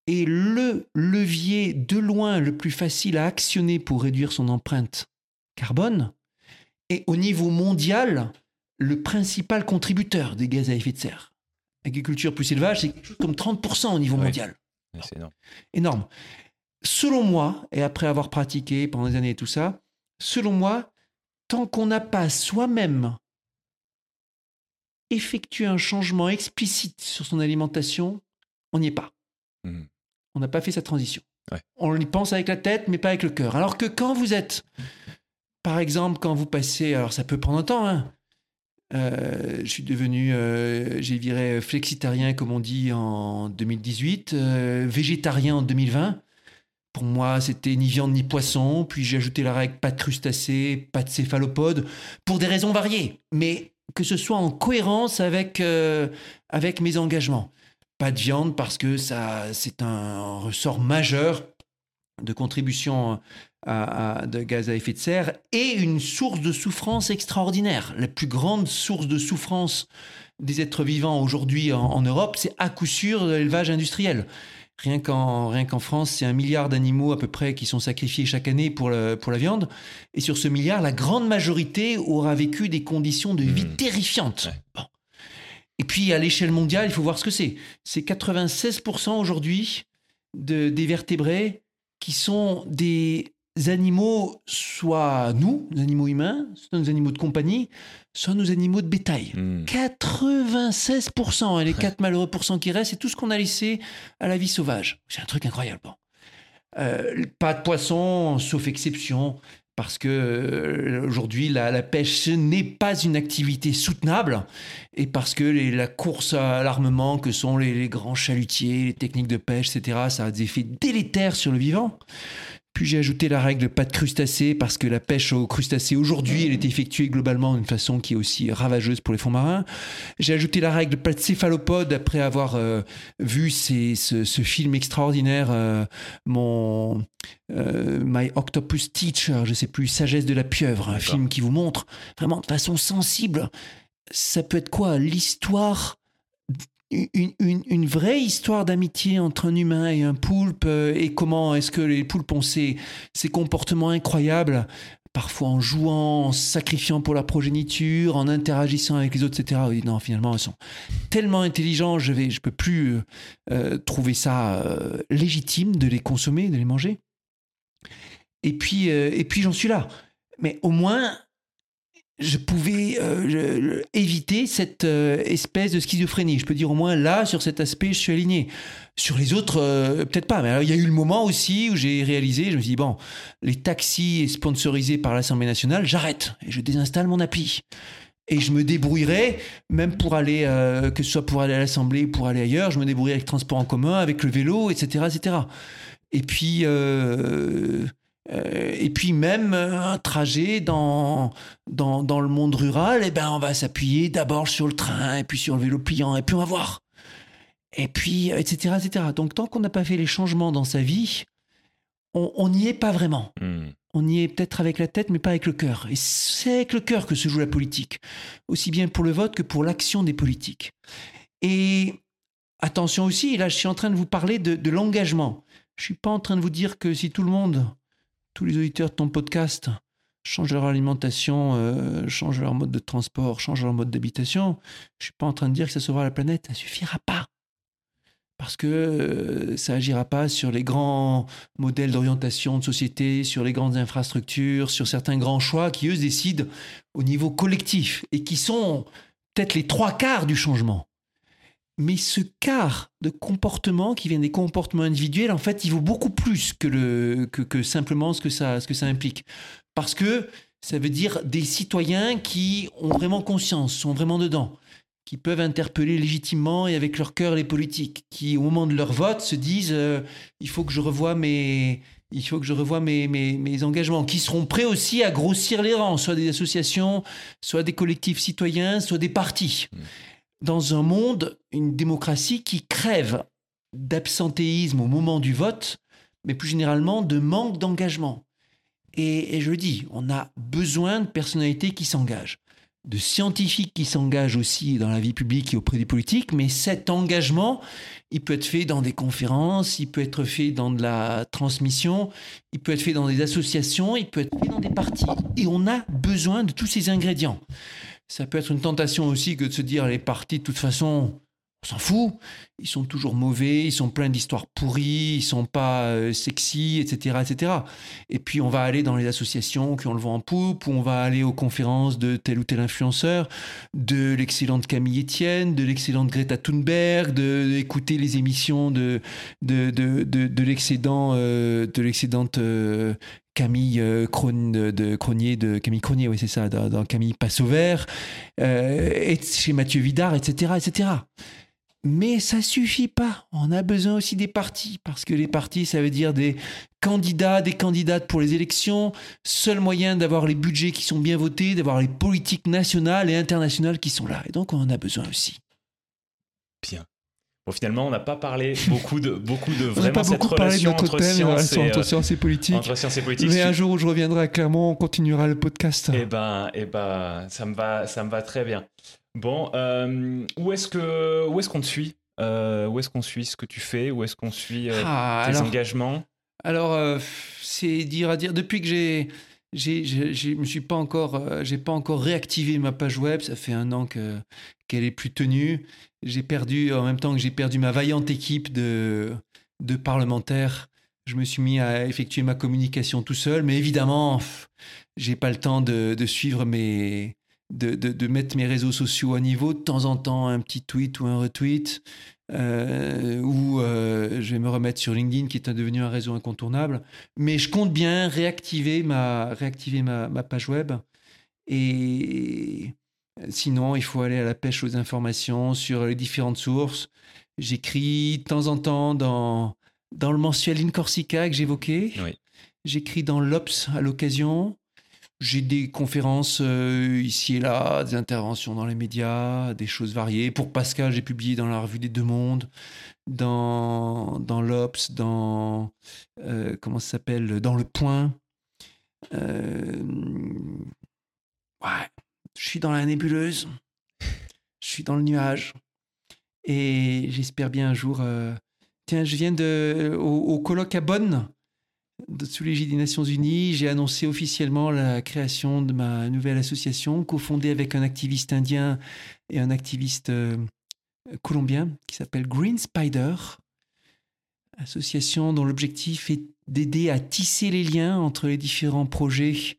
est le levier de loin le plus facile à actionner pour réduire son empreinte carbone, et au niveau mondial, le principal contributeur des gaz à effet de serre. Agriculture plus élevage, c'est quelque chose comme 30% au niveau mondial. C'est énorme. énorme. Selon moi, et après avoir pratiqué pendant des années et tout ça, selon moi, tant qu'on n'a pas soi-même effectué un changement explicite sur son alimentation, on n'y est pas. Mmh. On n'a pas fait sa transition. On y pense avec la tête, mais pas avec le cœur. Alors que quand vous êtes, par exemple, quand vous passez, alors ça peut prendre un temps, hein, euh, je suis devenu, euh, j'ai viré flexitarien, comme on dit, en 2018, euh, végétarien en 2020. Pour moi, c'était ni viande ni poisson. Puis j'ai ajouté la règle pas de crustacés, pas de céphalopodes, pour des raisons variées. Mais que ce soit en cohérence avec, avec mes engagements. Pas de viande parce que ça, c'est un ressort majeur de contribution de gaz à effet de serre et une source de souffrance extraordinaire. La plus grande source de souffrance des êtres vivants aujourd'hui en, Europe, c'est à coup sûr l'élevage industriel. Rien qu'en, rien qu'en France, c'est un milliard d'animaux à peu près qui sont sacrifiés chaque année pour, pour la viande. Et sur ce milliard, la grande majorité aura vécu des conditions de vie mmh. terrifiantes. Et puis à l'échelle mondiale, il faut voir ce que c'est. C'est 96% aujourd'hui de, des vertébrés qui sont des animaux, soit nous, les animaux humains, soit nos animaux de compagnie, soit nos animaux de bétail. 96%, hmm. et les 4 malheureux pourcents qui restent, c'est tout ce qu'on a laissé à la vie sauvage. C'est un truc incroyable. Euh, pas de poissons, sauf exception, parce que euh, aujourd'hui la, pêche n'est pas une activité soutenable et parce que la course à l'armement que sont les, les, grands chalutiers, les techniques de pêche, etc., ça a des effets délétères sur le vivant. Puis j'ai ajouté la règle pas de crustacés parce que la pêche aux crustacés aujourd'hui, elle est effectuée globalement d'une façon qui est aussi ravageuse pour les fonds marins. J'ai ajouté la règle pas de céphalopodes après avoir euh, vu ce, film extraordinaire, euh, mon euh, My Octopus Teacher, je sais plus, Sagesse de la pieuvre, un film qui vous montre vraiment de façon sensible. Ça peut être quoi L'histoire une, vraie histoire d'amitié entre un humain et un poulpe euh, et comment est-ce que les poulpes ont ces, comportements incroyables parfois en jouant, en sacrifiant pour la progéniture, en interagissant avec les autres, etc. non, finalement, ils sont tellement intelligents, je ne je peux plus euh, euh, trouver ça légitime de les consommer, de les manger. Et puis, et puis j'en suis là. Mais au moins, je pouvais euh, éviter cette euh, espèce de schizophrénie. Je peux dire au moins là, sur cet aspect, je suis aligné. Sur les autres, euh, peut-être pas. Mais il y a eu le moment aussi où j'ai réalisé, je me suis dit, bon, les taxis sponsorisés par l'Assemblée nationale, j'arrête et je désinstalle mon appli. Et je me débrouillerai, même pour aller, que ce soit pour aller à l'Assemblée ou pour aller ailleurs, je me débrouillerai avec le transport en commun, avec le vélo, etc. etc. Et puis, et puis même un trajet dans, dans, dans le monde rural, eh ben, on va s'appuyer d'abord sur le train, et puis sur le vélo pliant, et puis on va voir. Et puis, etc., etc. Donc tant qu'on n'a pas fait les changements dans sa vie, on n'y est pas vraiment. Hmm. On y est peut-être avec la tête, mais pas avec le cœur. Et c'est avec le cœur que se joue la politique, aussi bien pour le vote que pour l'action des politiques. Et attention aussi, là je suis en train de vous parler de, l'engagement. Je suis pas en train de vous dire que si tout le monde, tous les auditeurs de ton podcast, changent leur alimentation, euh, changent leur mode de transport, changent leur mode d'habitation, je suis pas en train de dire que ça sauvera la planète. Ça suffira pas parce que euh, ça agira pas sur les grands modèles d'orientation de société, sur les grandes infrastructures, sur certains grands choix qui, eux, décident au niveau collectif et qui sont peut-être les trois quarts du changement. Mais ce quart de comportement qui vient des comportements individuels, en fait, il vaut beaucoup plus que, le, que, que simplement ce que, ça, implique. Parce que ça veut dire des citoyens qui ont vraiment conscience, sont vraiment dedans qui peuvent interpeller légitimement et avec leur cœur les politiques, qui au moment de leur vote se disent euh, il faut que je revoie mes, engagements, qui seront prêts aussi à grossir les rangs, soit des associations, soit des collectifs citoyens, soit des partis. Mmh. Dans un monde, une démocratie qui crève d'absentéisme au moment du vote, mais plus généralement de manque d'engagement. Et, et, je dis, on a besoin de personnalités qui s'engagent de scientifiques qui s'engagent aussi dans la vie publique et auprès des politiques, mais cet engagement, il peut être fait dans des conférences, il peut être fait dans de la transmission, il peut être fait dans des associations, il peut être fait dans des partis. Et on a besoin de tous ces ingrédients. Ça peut être une tentation aussi que de se dire les partis, de toute façon, on s'en fout. Ils sont toujours mauvais, ils sont pleins d'histoires pourries, ils sont pas euh, sexy, etc., etc. Et puis on va aller dans les associations qui ont le vent en poupe, ou on va aller aux conférences de tel ou tel influenceur, de l'excellente Camille Etienne, de l'excellente Greta Thunberg, d'écouter les émissions de de de de, l'excédent euh, de l'excédente euh, Camille euh, Cronier, Camille Cronier, oui c'est ça, dans, Camille Passauvert, et chez Mathieu Vidard, etc., etc. Mais ça suffit pas. On a besoin aussi des partis, parce que les partis, ça veut dire des candidats, des candidates pour les élections. Seul moyen d'avoir les budgets qui sont bien votés, d'avoir les politiques nationales et internationales qui sont là. Et donc, on en a besoin aussi. Bien. Bon, finalement, on n'a pas parlé beaucoup de, beaucoup de vraiment pas cette relation entre, thème, science, et, entre euh, science et politique. entre science et politique. Mais un jour où je reviendrai à Clermont, on continuera le podcast. Eh ben, eh ben, ça me va, ça me va très bien. Bon, euh, où est-ce que, où est-ce qu'on te suit? Euh, Où est-ce qu'on suit ce que tu fais? Où est-ce qu'on suit euh, Ah, tes alors- engagements? Alors, euh, c'est dire à dire. Depuis que j'ai, j'ai- me suis pas encore, euh, j'ai pas encore réactivé ma page web. Ça fait un an que qu'elle est plus tenue. J'ai perdu en même temps que j'ai perdu ma vaillante équipe de de parlementaires. Je me suis mis à effectuer ma communication tout seul, mais évidemment, j'ai pas le temps de, suivre mes de, de, mettre mes réseaux sociaux à niveau. De temps en temps, un petit tweet ou un retweet. Euh, ou euh, je vais me remettre sur LinkedIn qui est devenu un réseau incontournable. Mais je compte bien réactiver ma, réactiver ma page web. Et sinon, il faut aller à la pêche aux informations sur les différentes sources. J'écris de temps en temps dans, dans le mensuel In Corsica que j'évoquais. Oui. J'écris dans l'Obs à l'occasion. J'ai des conférences euh, ici et là, des interventions dans les médias, des choses variées. Pour Pascal, j'ai publié dans la revue des Deux Mondes, dans, dans l'Obs, dans. euh, comment ça s'appelle Dans Le Point. Euh, ouais, je suis dans la nébuleuse. Je suis dans le nuage. Et j'espère bien un jour. euh, Tiens, je viens de, au, au colloque à Bonn, sous l'égide des Nations Unies. J'ai annoncé officiellement la création de ma nouvelle association, cofondée avec un activiste indien et un activiste euh, colombien qui s'appelle Green Spider. Association dont l'objectif est d'aider à tisser les liens entre les différents projets euh,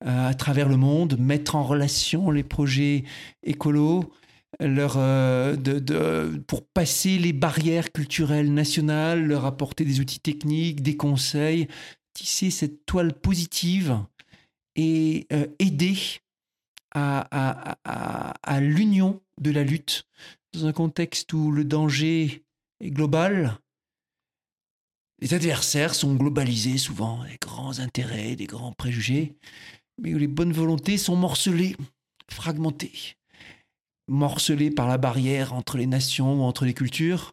à travers le monde, mettre en relation les projets écolos, leur, euh, de, de- pour passer les barrières culturelles nationales, leur apporter des outils techniques, des conseils, tisser cette toile positive et euh, aider à- à- à l'union de la lutte dans un contexte où le danger est global. Les adversaires sont globalisés souvent, des grands intérêts, des grands préjugés, mais où les bonnes volontés sont morcelées, fragmentées, morcelées par la barrière entre les nations ou entre les cultures,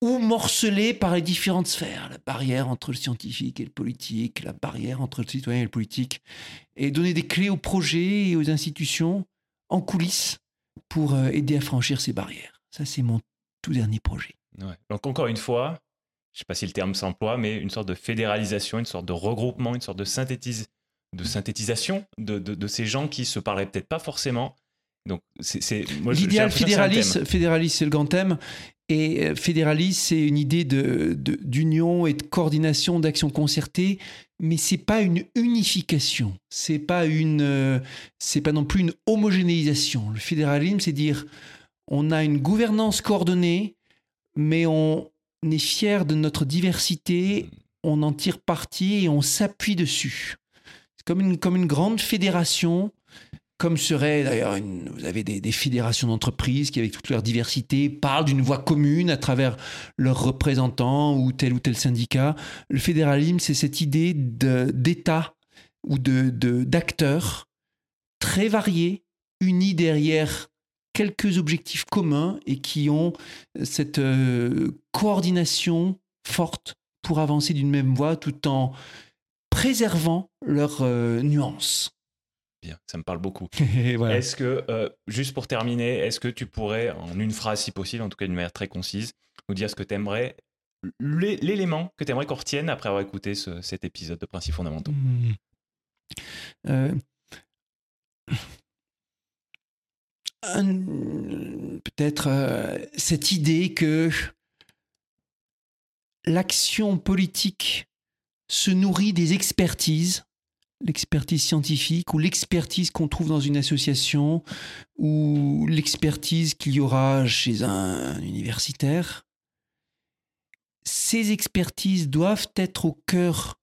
ou morcelées par les différentes sphères, la barrière entre le scientifique et le politique, la barrière entre le citoyen et le politique, et donner des clés aux projets et aux institutions en coulisses pour euh, aider à franchir ces barrières. Ça, c'est mon tout dernier projet. Donc encore une fois, je ne sais pas si le terme s'emploie, mais une sorte de fédéralisation, une sorte de regroupement, une sorte de, synthétise, de synthétisation de, de, ces gens qui se parlaient peut-être pas forcément. Donc c'est l'idéal fédéraliste, fédéraliste, c'est le grand thème. Et euh, fédéraliste, c'est une idée de, d'union et de coordination, d'action concertée, mais c'est pas une unification, c'est pas une, euh, c'est pas non plus une homogénéisation. Le fédéralisme, c'est dire on a une gouvernance coordonnée, mais on est fier de notre diversité, on en tire parti et on s'appuie dessus. Comme une, grande fédération comme serait d'ailleurs, vous avez des, fédérations d'entreprises qui, avec toute leur diversité, parlent d'une voix commune à travers leurs représentants ou tel ou tel syndicat. Le fédéralisme, c'est cette idée d'État ou d'acteurs très variés, unis derrière quelques objectifs communs et qui ont cette euh, coordination forte pour avancer d'une même voie tout en préservant leurs euh, nuances. Bien, ça me parle beaucoup. Est-ce que, euh, juste pour terminer, est-ce que tu pourrais, en une phrase si possible, en tout cas d'une manière très concise, nous dire ce que tu aimerais, l'élément que tu aimerais qu'on retienne après avoir écouté cet épisode de Principes fondamentaux? Mmh. euh, Peut-être euh, cette idée que l'action politique se nourrit des expertises l'expertise scientifique ou l'expertise qu'on trouve dans une association ou l'expertise qu'il y aura chez un universitaire. Ces expertises doivent être au cœur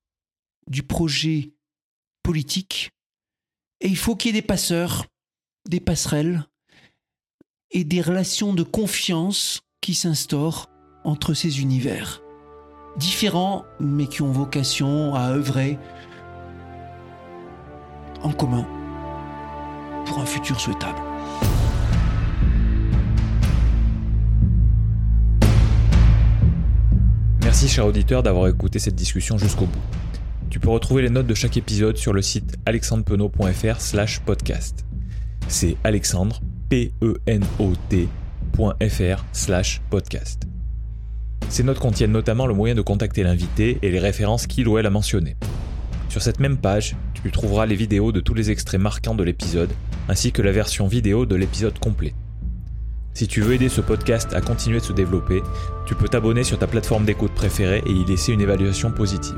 du projet politique et il faut qu'il y ait des passeurs, des passerelles et des relations de confiance qui s'instaurent entre ces univers différents mais qui ont vocation à œuvrer en commun pour un futur souhaitable. Merci cher auditeur d'avoir écouté cette discussion jusqu'au bout. Tu peux retrouver les notes de chaque épisode sur le site alexandrepenot.fr slash podcast. C'est alexandre, P-E-N-O-T.fr slash podcast. Ces notes contiennent notamment le moyen de contacter l'invité et les références qu'il ou elle a mentionnées. Sur cette même page, tu trouveras les vidéos de tous les extraits marquants de l'épisode, ainsi que la version vidéo de l'épisode complet. Si tu veux aider ce podcast à continuer de se développer, tu peux t'abonner sur ta plateforme d'écoute préférée et y laisser une évaluation positive.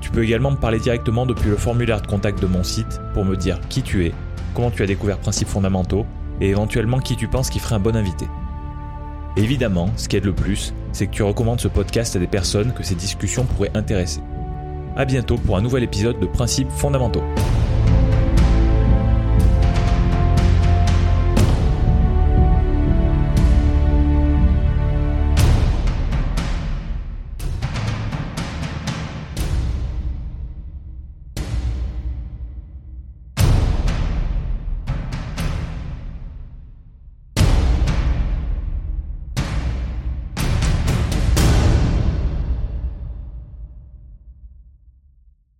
Tu peux également me parler directement depuis le formulaire de contact de mon site pour me dire qui tu es, comment tu as découvert Principes fondamentaux et éventuellement qui tu penses qui ferait un bon invité. Évidemment, ce qui aide le plus, c'est que tu recommandes ce podcast à des personnes que ces discussions pourraient intéresser. A bientôt pour un nouvel épisode de Principes fondamentaux.